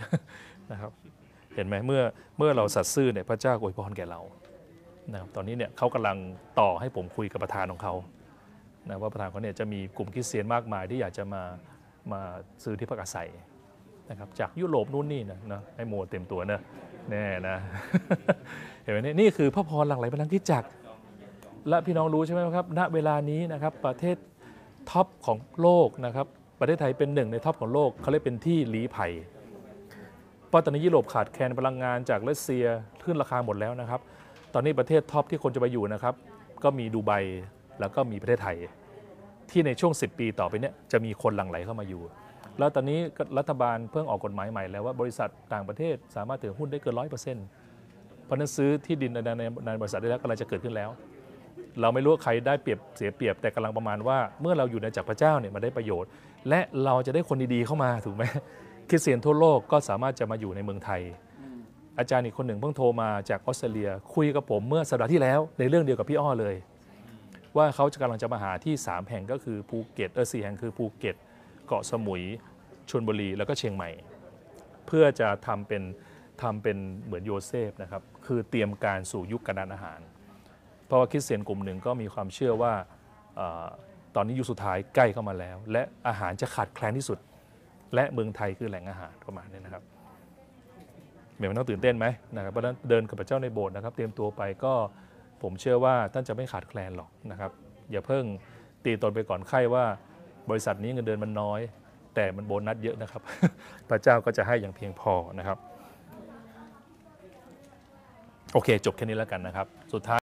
นะครับ เห็นไหมเมื่อเมื่อเราสัตย์ซื่อเนี่ยพระเจ้าอวยพรแก่เรานะครับตอนนี้เนี่ยเขากำลังต่อให้ผมคุยกับประธานของเขานะว่าประธานเขาเนี่ยจะมีกลุ่มคริสเตียนมากมายที่อยากจะมามาซื้อที่พักอาศัยนะครับจากยุโรปนู่นนี่นะนะให้โมเต็มตัวเนอะ แน่นะ เห็นไหมเนี่ยนี่คือพระพรหลั่งไหลพลังคริสตจักรและพี่น้องรู้ใช่ไหมครับ ณ เวลานี้นะครับประเทศ top ของโลกนะครับ ประเทศไทยเป็นหนึ่งใน top ของโลกเขาเรียกเป็นที่ลี้ภัย เพราะตอนนี้ยุโรปขาดแคลนพลังงานจากรัสเซียขึ้นราคาหมดแล้วนะครับ ตอนนี้ประเทศ top ที่คนจะไปอยู่นะครับ ก็มีดูไบแล้วก็มีประเทศไทย ที่ในช่วง 10 ปีต่อไปเนี้ยจะมีคนหลั่งไหลเข้ามาอยู่ แล้วตอนนี้รัฐบาลเพิ่งออกกฎหมายใหม่แล้วว่าบริษัทต่างประเทศสามารถถือหุ้นได้เกินร้อยเปอร์เซ็นต์เพราะนั้นซื้อที่ดินในในบริษัทได้แล้วกำลังจะเกิดขึ้นแล้ว เราไม่รู้ว่าใครได้เปรียบเสียเปรียบแต่กำลังประมาณว่า เมื่อเราอยู่ในจักรพระเจ้าเนี่ยมาได้ประโยชน์ และเราจะได้คนดีๆเข้ามาถูกไหมคริสเตียนทั่วโลกก็สามารถจะมาอยู่ในเมืองไทย อาจารย์อีกคนหนึ่งเพิ่งโทรมาจากออสเตรเลีย คุยกับผมเมื่อสัปดาห์ที่แล้ว ในเรื่องเดียวกับพี่อ้อเลย ว่าเขาจะกำลังจะมาหาที่ 3 แห่งก็คือภูเก็ตเออสี่แห่งคือภูเก็ต เกาะสมุย ชลบุรีแล้วก็เชียงใหม่ เพื่อจะทำเป็นทำเป็นเหมือนโยเซฟนะครับคือเตรียมการสู่ยุคกันดารอาหาร เพราะว่าคริสเตียนกลุ่มหนึ่งก็มีความเชื่อว่าออตอนนี้ยุคสุดท้ายใกล้เข้ามาแล้ว และอาหารจะขาดแคลนที่สุด และเมืองไทยคือแหล่งอาหารประมาณนี้นะครับเหมือนมันต้องตื่นเต้นไหมนะครับเพราะฉะนั้นเดินกับพระเจ้าในโบสถ์นะครับ เตรียมตัวไปก็ผมเชื่อว่าท่านจะไม่ขาดแคลนหรอกนะครับ อย่าเพิ่งตีตนไปก่อนไข้ว่าบริษัทนี้เงินเดือนมันน้อย แต่มันโบนัสเยอะนะครับ พระเจ้าก็จะให้อย่างเพียงพอนะครับ โอเค จบแค่นี้แล้วกันนะครับ สุดท้าย